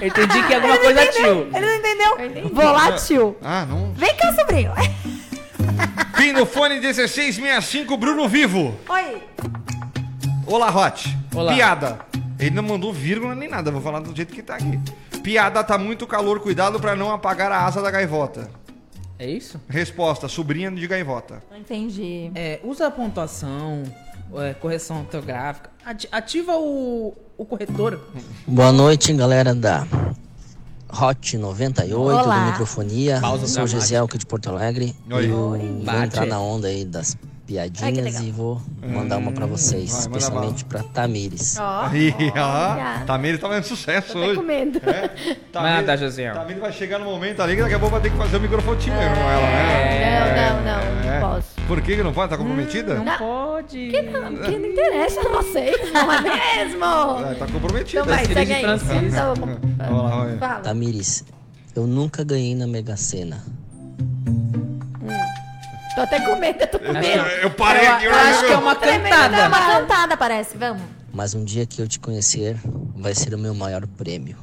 Eu [laughs] entendi que é alguma Ele não coisa entendeu. tio. Ele não entendeu? Volátil. Ah, não. Vem cá, sobrinho. [laughs] Fim no fone 1665, Bruno Vivo. Oi. Olá, Hot. Olá. Piada. Ele não mandou vírgula nem nada, vou falar do jeito que tá aqui. Piada, tá muito calor, cuidado pra não apagar a asa da gaivota. É isso? Resposta, sobrinha de gaivota. Não entendi. É, usa a pontuação, é, correção ortográfica. Ati- ativa o, o corretor. Boa noite, galera da Hot 98 Olá. do Microfonia. Pausa Sou. Gesiel aqui de Porto Alegre. Oi. E eu vou entrar na onda aí das piadinhas legal. e vou mandar uma pra vocês, vai, manda especialmente pra Tamires. Ó, ó. olha. Tamires tá vendo sucesso Tô hoje. com medo. [laughs] Manda, Josiel. Tamires vai chegar no momento ali que daqui a pouco vai ter que fazer o microfotinho com ela, né? Não, não, não. É. Não posso. Por que que não pode? Tá comprometida? Não pode. Que não, que não interessa a vocês, não é [laughs] mesmo? Ah, tá comprometida. Então vai, segue de aí. Francisco. Então, [laughs] Vamos lá, vai. fala. Tamires, eu nunca ganhei na Mega Sena. Tô até com medo, tô com medo. Eu parei aqui, Eu acho que é uma É cantada. uma cantada, parece. Vamos. Mas um dia que eu te conhecer, vai ser o meu maior prêmio.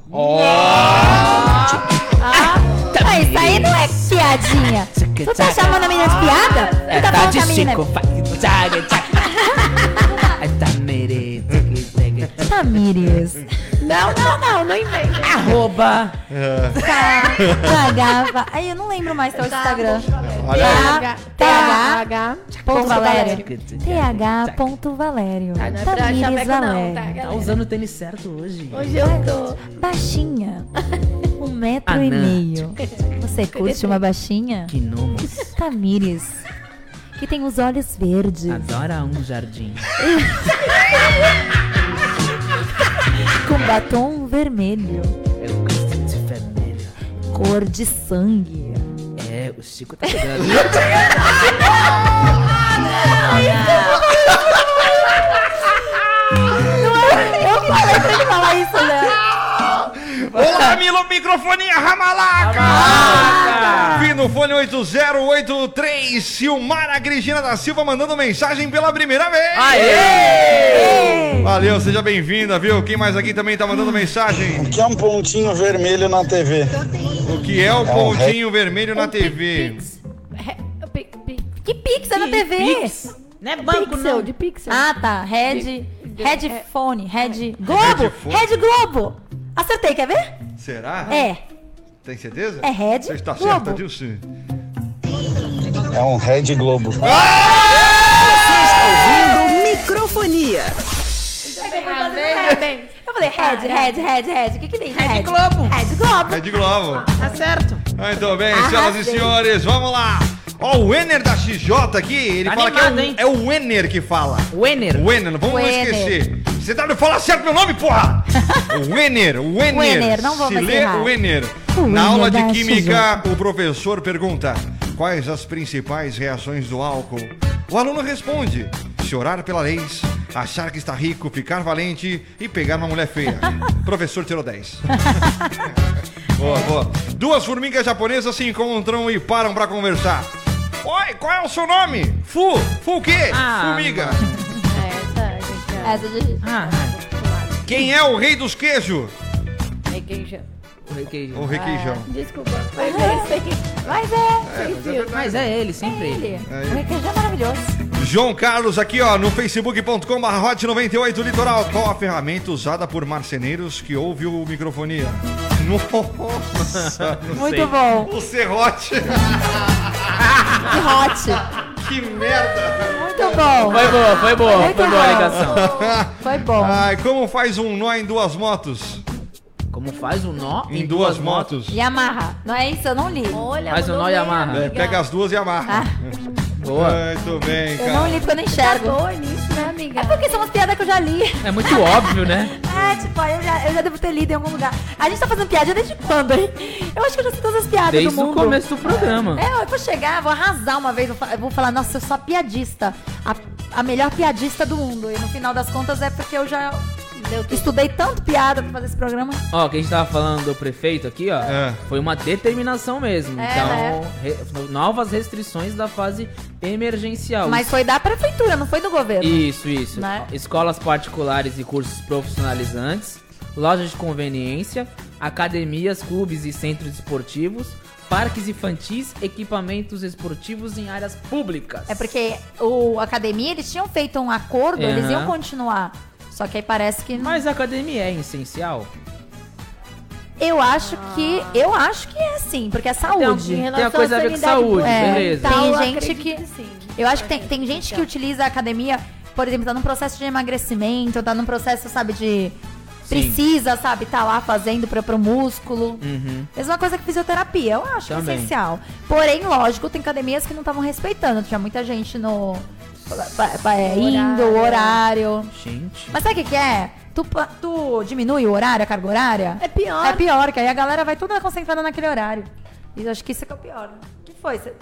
Ah, isso aí não é piadinha. Tu tá chamando a menina de piada? É, Tu tá tá falando a menina. Aí [laughs] tá. Tamires. Não, não, não, não inventa. Arroba. Tá, pagava. Aí eu não lembro mais teu Instagram. Olha aí. TH, TH. ponto Valério. Tá. TH ponto Valério. Não é pra Tamires tá, Valério. Tá galera? usando o tênis certo hoje. Hoje eu tô. Baixinha. [laughs] Um metro e meio. Você curte uma baixinha? Que nomos. Tamires. Que tem os olhos verdes. Adora um jardim. [laughs] Com batom vermelho. Eu gosto de vermelho. Cor de sangue. É, o Chico tá [laughs] pegando. Eu falei pra ele falar isso, né? Olá, Milo, microfonia Ramalaca! Fim no fone 8083, Silmara Cristina da Silva mandando mensagem pela primeira vez! Aê! Valeu, seja bem-vinda, viu? Quem mais aqui também tá mandando mensagem? O que é um pontinho vermelho na TV? O que é o pontinho vermelho na TV? Que pix é na TV? Pix. Não é banco, Pixel, não. de pixel. Ah, tá. Red. De- Headphone. Red. Globo. Red Globo. Acertei, quer ver? Será? É. Tem certeza? É Red Você está Globo. certa, Dilce? É um Red Globo. Ouvindo microfonia. Bem. Eu falei Red, Red, Red, Red. O que que tem? de Red Globo. Red Globo. De Globo. Tá certo. Muito bem, Arrasei. senhoras e senhores, vamos lá! Ó, o Wenner da XJ aqui, ele Tá fala animado, que é hein? o, é o Wenner que fala. Wenner. Wenner, vamos não Wenner. esquecer. Você tá de falar certo meu nome, porra! [laughs] Wenner, Wenner. Wenner, não vou Se mais lê errar. Wenner. O Na Wenner aula de química, o professor pergunta: quais as principais reações do álcool? O aluno responde: chorar pela lei, achar que está rico, ficar valente e pegar uma mulher feia. [laughs] professor tirou 10. [laughs] boa, boa. Duas formigas japonesas se encontram e param pra conversar. Oi, qual é o seu nome? Fu, Fu o quê? Ah, Formiga. Essa, é- Essa de... Ah, Quem é o rei dos queijos? Requeijão. o requeijão. O requeijão. Desculpa, mas é aí. Mas é. mas é verdade. Mas é ele, sempre ele. Ele. O requeijão é maravilhoso. João Carlos aqui, ó, no facebook.com hot 98 Litoral. Qual a ferramenta usada por marceneiros que ouve o microfonia? Nossa, [laughs] não Muito sei. bom. O serrote. [laughs] Que hot. Que merda. Muito bom. Foi boa, foi boa, Muito foi boa a bom. ligação. Foi bom. Ai, como faz um nó em duas motos? Como faz o nó Em, duas, motos. Yamaha. Não é isso? Eu não li. Olha, Faz o mandou nó bem, Yamaha. É, amiga. pega as duas e amarra. Boa. Muito bem, Eu não cara. li porque eu não Tá enxergo. boa nisso, né, amiga? É porque são umas piadas que eu já li. É muito óbvio, né? [laughs] É, tipo, eu já, eu já devo ter lido em algum lugar. A gente tá fazendo piada desde quando, hein? Eu acho que eu já sei todas as piadas Desde do mundo. o começo do programa. É, eu vou chegar, vou arrasar uma vez, eu vou falar, nossa, eu sou a piadista. A, a melhor piadista do mundo. E no final das contas é porque eu já estudei tanto piada pra fazer esse programa. Ó, que a gente tava falando do prefeito aqui, ó. É. Foi uma determinação mesmo. É, então, né? re- novas restrições da fase emergencial. Mas foi da prefeitura, não foi do governo. Isso, isso. Né? Escolas particulares e cursos profissionalizantes, lojas de conveniência, academias, clubes e centros esportivos, parques infantis, equipamentos esportivos em áreas públicas. É porque o a academia, eles tinham feito um acordo, eles Aham. iam continuar. Só que aí parece que. Mas a academia é essencial? Eu acho que. Eu acho que é sim, porque é saúde. Em Tem relação a coisa a ver com saúde, É, beleza. Tem gente acredito que. sim. Eu acho que tem, tem gente que utiliza a academia, por exemplo, tá num processo de emagrecimento, tá num processo, sabe, de. Sim. Precisa, sabe, tá lá fazendo pra, pro músculo. Uhum. Mesma coisa que fisioterapia, eu acho que é essencial. Porém, lógico, tem academias que não estavam respeitando. Tinha muita gente no. É, indo, o horário. Gente. Mas sabe o que, que é? Tu, tu diminui o horário, a carga horária? É pior. É pior, que aí a galera vai toda concentrada naquele horário. E eu acho que isso é que é o pior. O que foi? Cê-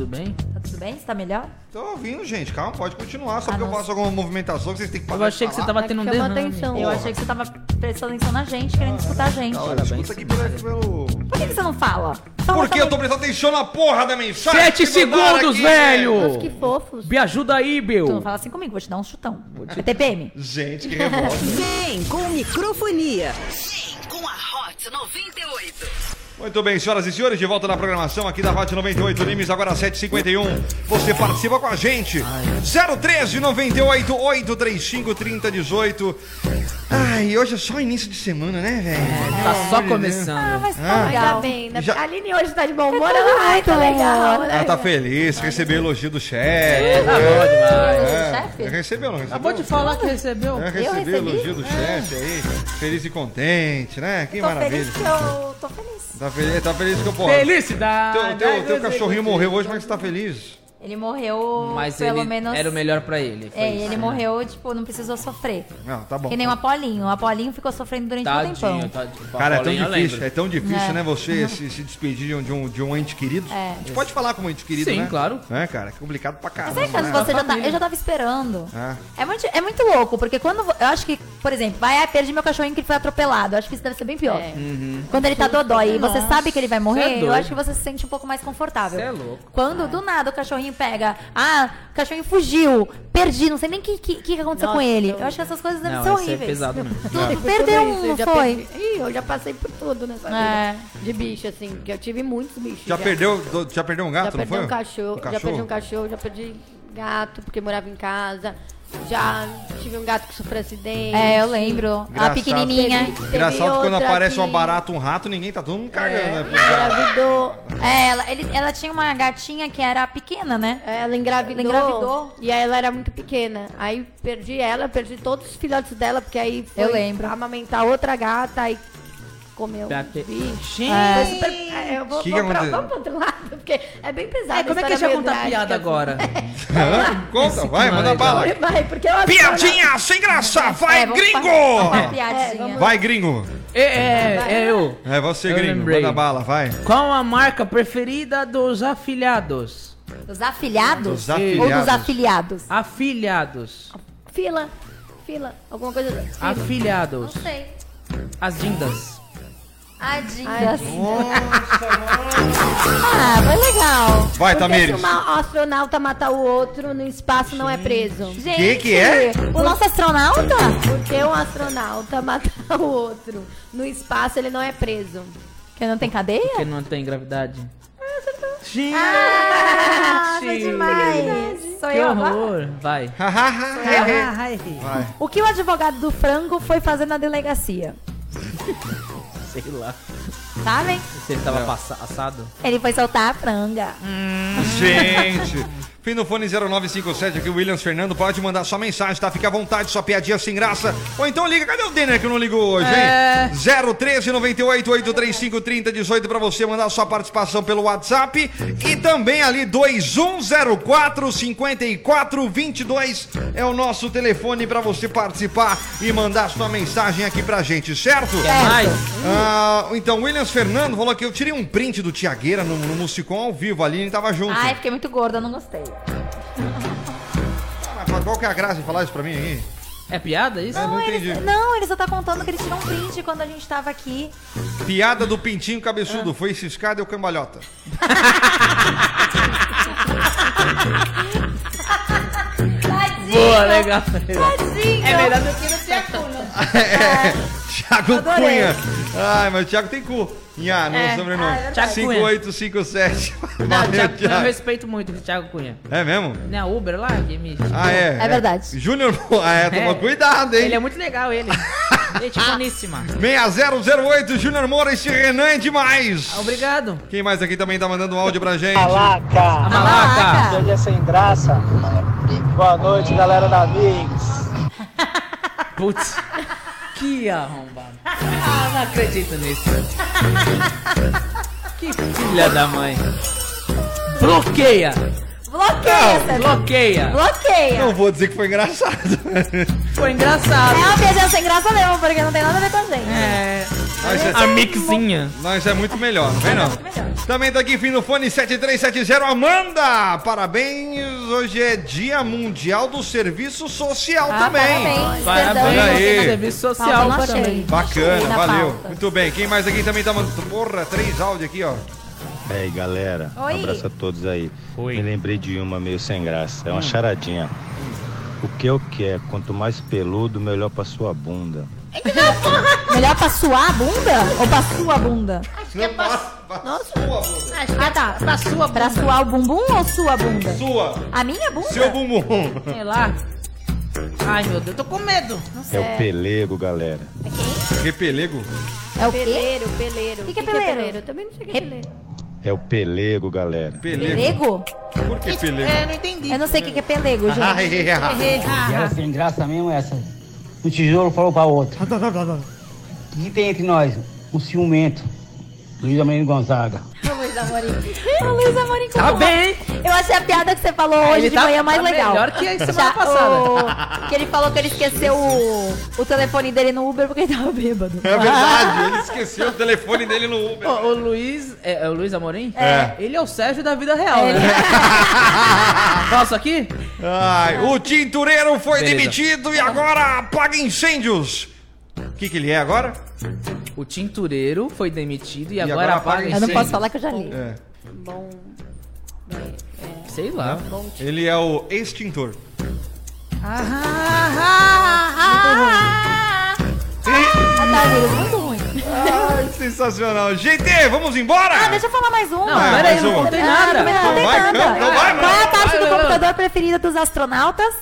Tudo bem? Tá tudo bem? Você tá melhor? Tô ouvindo, gente. Calma, pode continuar. Só Ah, porque eu faço alguma movimentação que vocês têm que parar Eu achei que você tava tendo um derrame. atenção. Eu achei que você tava prestando atenção na gente, querendo escutar a gente. Olha, Parabéns. escuta aqui pelo... pelo... Por que, que você não fala? Fala, Porque eu tô prestando atenção na porra da mensagem. Sete que mandaram segundos, aqui. velho! Nossa, que fofos. Me ajuda aí, Bill! Tu não fala assim comigo, vou te dar um chutão. É TPM. Gente, que revolta. Vem com microfonia. Com a Hot 98. Muito bem, senhoras e senhores, de volta na programação aqui da Hot 98 Nimes, agora 7h51. Você participa com a gente. 013 98 835 3018. Ai, hoje é só início de semana, né, velho? Tá só Ah, começando. mas tá Ah. Ainda legal. bem, né? Já- A Aline hoje tá de bom humor. Ela, ai, tá muito legal, né? Ela tá feliz, recebeu elogio do chefe. É, tá bom demais. É, chefe? recebeu, não recebeu? Acabou de falar que recebeu. É, Eu recebeu recebi? elogio do chefe aí, feliz e contente, né? Que Tô maravilha. feliz que eu tô feliz. Tá feliz, tá feliz que eu posso. Felicidade! Teu, teu, teu cachorrinho morreu hoje, mas você tá feliz? Ele morreu Mas pelo ele menos. era o melhor pra ele. foi É, isso, ele né? morreu, tipo, não precisou sofrer. Não, tá bom. Que nem o Apolinho. O Apolinho ficou sofrendo durante um Tadinho, tempão. tadinho. Cara, é tão difícil, é tão difícil, É. né? Você se, se despedir de um, de um, de um ente querido. É. A gente pode falar como ente querido, Sim, né? claro. É, cara, é complicado pra caramba. Mas é que né? você já tá, eu já tava esperando. É. É muito, é muito louco, porque quando. Eu acho que, por exemplo, vai, ah, perdi meu cachorrinho que ele foi atropelado. Eu acho que isso deve ser bem pior. É. Quando ele tá dodói e você sabe que ele vai Cê é morrer, eu acho que você se sente um pouco mais confortável. Cê é louco. Quando do nada o cachorrinho pega, ah, o cachorrinho fugiu, perdi, não sei nem o que, que, que aconteceu Nossa, com ele. eu- Eu acho que essas coisas devem Não, ser isso é horríveis. pesado mesmo. Tu, tu Por perdeu um, não já foi? perdi- Ih, eu já passei por tudo nessa É. vida. De bicho, assim, que eu tive muitos bichos. Já perdeu, do- já perdeu um gato, já não perdi foi? um cachorro, já perdi um cachorro, já perdi gato, porque morava em casa. Já tive um gato que sofreu acidente. É, eu lembro. A Engraçado. pequenininha. Teve- teve Engraçado que quando outra aparece que uma barata, um rato, ninguém tá todo mundo cagando, né? pro gato. Engravidou. É, ela, ele- ela tinha uma gatinha que era pequena, né? Ela engravidou, Ela engravidou. E aí ela era muito pequena. Aí perdi ela, perdi todos os filhotes dela, porque aí foi Eu lembro. amamentar outra gata e comeu. Pra ter-. Gente! Super- é, eu vou, Que vou que pra, vamos pro outro lado, porque é bem pesado. É, como é que a gente vai contar piada agora? [laughs] [laughs] Conta, vai, manda bala. Vai, porque eu Piadinha sem graça, vai, É, vamos gringo! Vai, gringo. É, é, é eu. É você, Eu gringo. lembrei. Manda bala, vai. Qual a marca preferida dos afiliados? Dos afiliados? Dos Ou afiliados. dos afiliados? Afiliados. Fila, fila, alguma coisa. Fila. Afiliados. Não sei. As dindas. Adidas. ah, foi legal. Vai, Porque Tamires. se uma astronauta matar o outro no espaço não é preso. Gente, Que que é? O nosso astronauta? Porque um astronauta [laughs] matar o outro no espaço, ele não é preso. Que não tem cadeia? Porque não tem gravidade. Ah, foi demais. Sou Que eu agora? horror. Vai. Vai. O que o advogado do frango foi fazer na delegacia? [laughs] Sei lá. Sabem? Se ele tava passa- assado. Ele foi soltar a franga. Gente, fim do fone 0957 aqui, o Williams Fernando. Pode mandar sua mensagem, tá? Fica à vontade, sua piadinha sem graça. Ou então liga, cadê o Denner que não ligou hoje, É. hein? 013 98 835 30 18 pra você mandar sua participação pelo WhatsApp. E também ali 2104 54 22 é o nosso telefone pra você participar e mandar sua mensagem aqui pra gente, certo? Mais? Ah, então, Williams Fernando falou que eu tirei um print do Tiagueira no, no Musicom ao vivo, a Aline tava junto. Ai, fiquei muito gorda, não gostei. Mas qual que é a graça de falar isso pra mim aí? É piada isso? Eu não ele, entendi. não, ele só tá contando que eles tiram um print quando a gente tava aqui. Piada do pintinho cabeçudo, foi ciscada e o cambalhota. [laughs] Boa, legal. Tadinho. É melhor do que no Tiago, [laughs] É, Thiago Adorei. Cunha. Ai, mas o Thiago tem cu. Nha, no É. sobrenome. Ah, é verdade. Thiago Cunha. 5857. Não, Valeu, Thiago, eu respeito muito o Thiago Cunha. É mesmo? Não é a Uber lá que me... Ah, é. É verdade. Júnior, ah, é, toma É. cuidado, hein? Ele é muito legal, ele. [laughs] Gente boníssima. 6008, Júnior Moura, esse Renan é demais. Obrigado. Quem mais aqui também tá mandando um áudio pra gente? A Malaca! malaca. Piadinha sem graça. Boa noite, galera da Mix. [laughs] Putz. Que arrombado. Ah, não acredito nisso. [laughs] Que filha da mãe. Bloqueia. Bloqueia. Bloqueia. Bloqueia. Não vou dizer que foi engraçado. [laughs] Foi engraçado. É uma piadinha sem graça mesmo, porque não tem nada a ver com a gente. É. Nós é, A mixinha. nós é muito melhor, não vem não? Também tá aqui, fim do fone 7370, Amanda! Parabéns! Hoje é Dia Mundial do Serviço Social Ah, também. parabéns. Parabéns. Olha aí. Serviço social também. Bacana, valeu. pauta. Muito bem. Quem mais aqui também tá mandando. Porra, três áudios aqui, ó. E aí, galera. Oi. Um abraço a todos aí. Oi. Me lembrei de uma meio sem graça. É uma Hum. charadinha. O que eu quero? Quanto mais peludo, melhor pra sua bunda. [laughs] Melhor pra suar a bunda? Ou pra sua bunda? Não, pra, pra Nossa. sua bunda. Acho que tá. Pra sua Pra suar o bumbum ou sua bunda? Sua. A minha bunda? Seu bumbum. Sei lá. Ai, meu Deus, tô com medo. É o pelego, galera. Que pelego. É o quê? Peleiro, peleiro. O que que é peleiro? Eu também não sei o que é peleiro. É o pelego, galera. Pelego. Pelego? Por que pelego? É, não entendi. Eu não sei o que que é pelego, [laughs] gente. Ai, E ela sem graça mesmo essa. Um tijolo falou pra outro. O que tem entre nós? Um ciumento. Luiz Amelino Gonzaga. Luiz Amorim. O Luiz Amorim Tá como- bem. Eu achei a piada que você falou Ah, hoje ele de tá- manhã mais tá legal. melhor que a semana Já- passada. o- que ele falou que ele esqueceu o, o telefone dele no Uber porque ele tava bêbado. É verdade, ele esqueceu o telefone dele no Uber. O, o Luiz. É, é o Luiz Amorim? É. Ele é o Sérgio da vida real, Ele- né? [laughs] Posso aqui? Ai, o tintureiro foi Beleza. demitido e agora apaga incêndios. O que, que ele é agora? O tintureiro foi demitido e, E agora, agora apaga apaga Eu não incêndio. posso falar que eu já li. É. Bom. Sei lá. Ele é o extintor. Ah, tá, amigos, muito ruim. Ai, sensacional. GT, vamos embora? Ah, deixa eu falar mais uma. Não, Ah, peraí, eu não contei Ah, nada. não contei Vai, nada. campo, vai, Qual é a parte do computador preferida dos astronautas?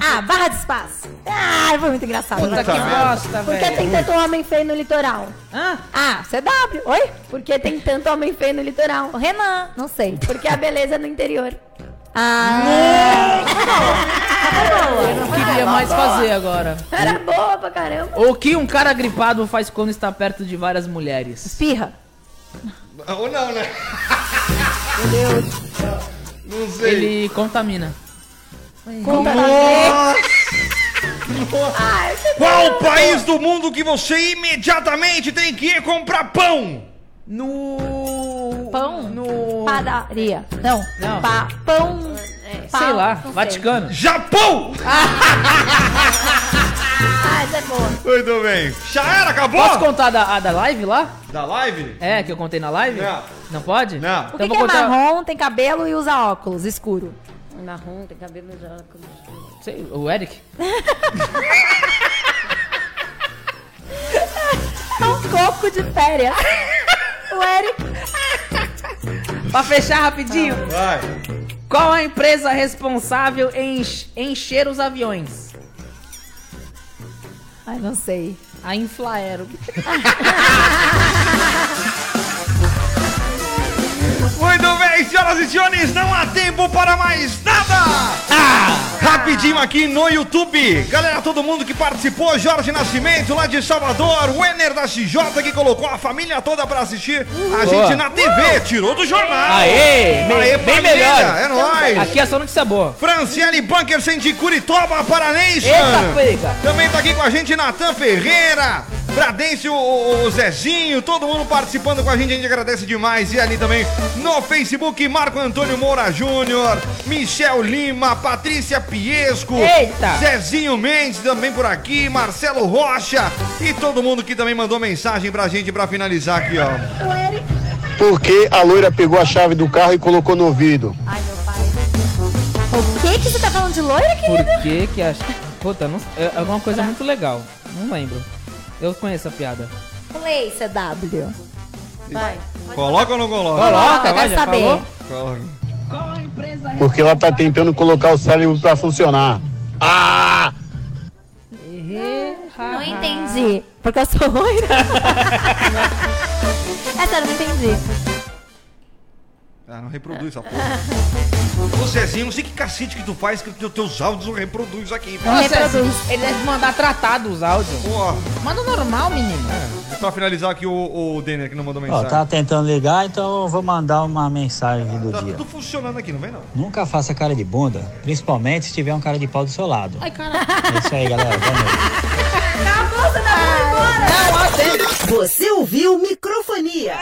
Ah, barra de espaço. Ah, foi muito engraçado. Puta que bosta, Por que velho. tem tanto homem feio no litoral? Hã? Ah, CW. Oi? Por que tem tanto homem feio no litoral? O Renan. Não sei. Porque a beleza é no interior. Ah, Eu não queria mais fazer agora. Era boa pra caramba. O que um cara gripado faz quando está perto de várias mulheres? espirra. Ou não, né? Meu Deus. Não sei. Ele contamina. Qual país do mundo que você imediatamente tem que ir comprar pão? No. Pão? No. Padaria. Não. Não. Pa, pão. Sei pau, lá, não sei. Vaticano. Japão! [laughs] Ah, essa é boa. Muito bem. Já era, acabou? Posso contar da, a da live lá? Da live? É, que eu contei na live? Não. Não pode? Não. O Então que, eu vou que é contar. marrom, tem cabelo e usa óculos escuro? Marrom, tem cabelo já. Sei, o Eric? É um coco de férias. o Eric. Pra fechar rapidinho. Vai. Qual a empresa responsável em ench- encher os aviões? Ai, não sei. A Inflaero. [laughs] Muito bem, senhoras e senhores, não há tempo para mais nada! Rapidinho aqui no YouTube. Galera, todo mundo que participou, Jorge Nascimento, lá de Salvador, o Ener da XJ, que colocou a família toda para assistir a Boa. gente na TV, tirou do jornal. Aê! Bem, Aê, bem família, melhor. É nóis! Aqui é só notícia boa. Franciele Bunkersen de Curitiba, Paranense. Também tá aqui com a gente Natan Ferreira, Bradêncio, o, o Zezinho, todo mundo participando com a gente, a gente agradece demais. E ali também no Facebook, Marco Antônio Moura Júnior, Michel Lima, Patrícia Piesco, Eita. Zezinho Mendes também por aqui, Marcelo Rocha e todo mundo que também mandou mensagem pra gente pra finalizar aqui, ó. Porque a loira pegou a chave do carro e colocou no ouvido. Ai, meu pai. O que que você tá falando de loira, querido? Por que que acha... Puta, não... é alguma coisa muito legal. Não lembro. Eu conheço a piada. Play, CW. Vai. Coloca ou não coloca? Coloca, quero vai, saber. falou? Coloca. Porque ela tá tentando colocar o cérebro pra funcionar. Ah! Não entendi. Porque eu sou loira? [laughs] [laughs] é sério, não entendi. Ah, não reproduz essa porra. [laughs] Ô Zezinho, não sei que cacete que tu faz que os teus áudios não reproduz aqui. Não Nossa, reproduz. Ele deve mandar tratado os áudios. Pô, Manda normal, menino. é, pra finalizar aqui o, o Denner que não mandou Ó, mensagem. tá tentando ligar, então eu vou mandar uma mensagem do Tá dia. tudo funcionando aqui, não vem não. Nunca faça cara de bunda, principalmente se tiver um cara de pau do seu lado. Ai, caralho. É isso aí, galera. Boa noite. Você ouviu Microfonia?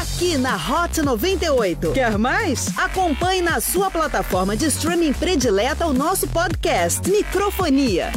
Aqui na Hot 98. Quer mais? Acompanhe na sua plataforma de streaming predileta o nosso podcast Microfonia.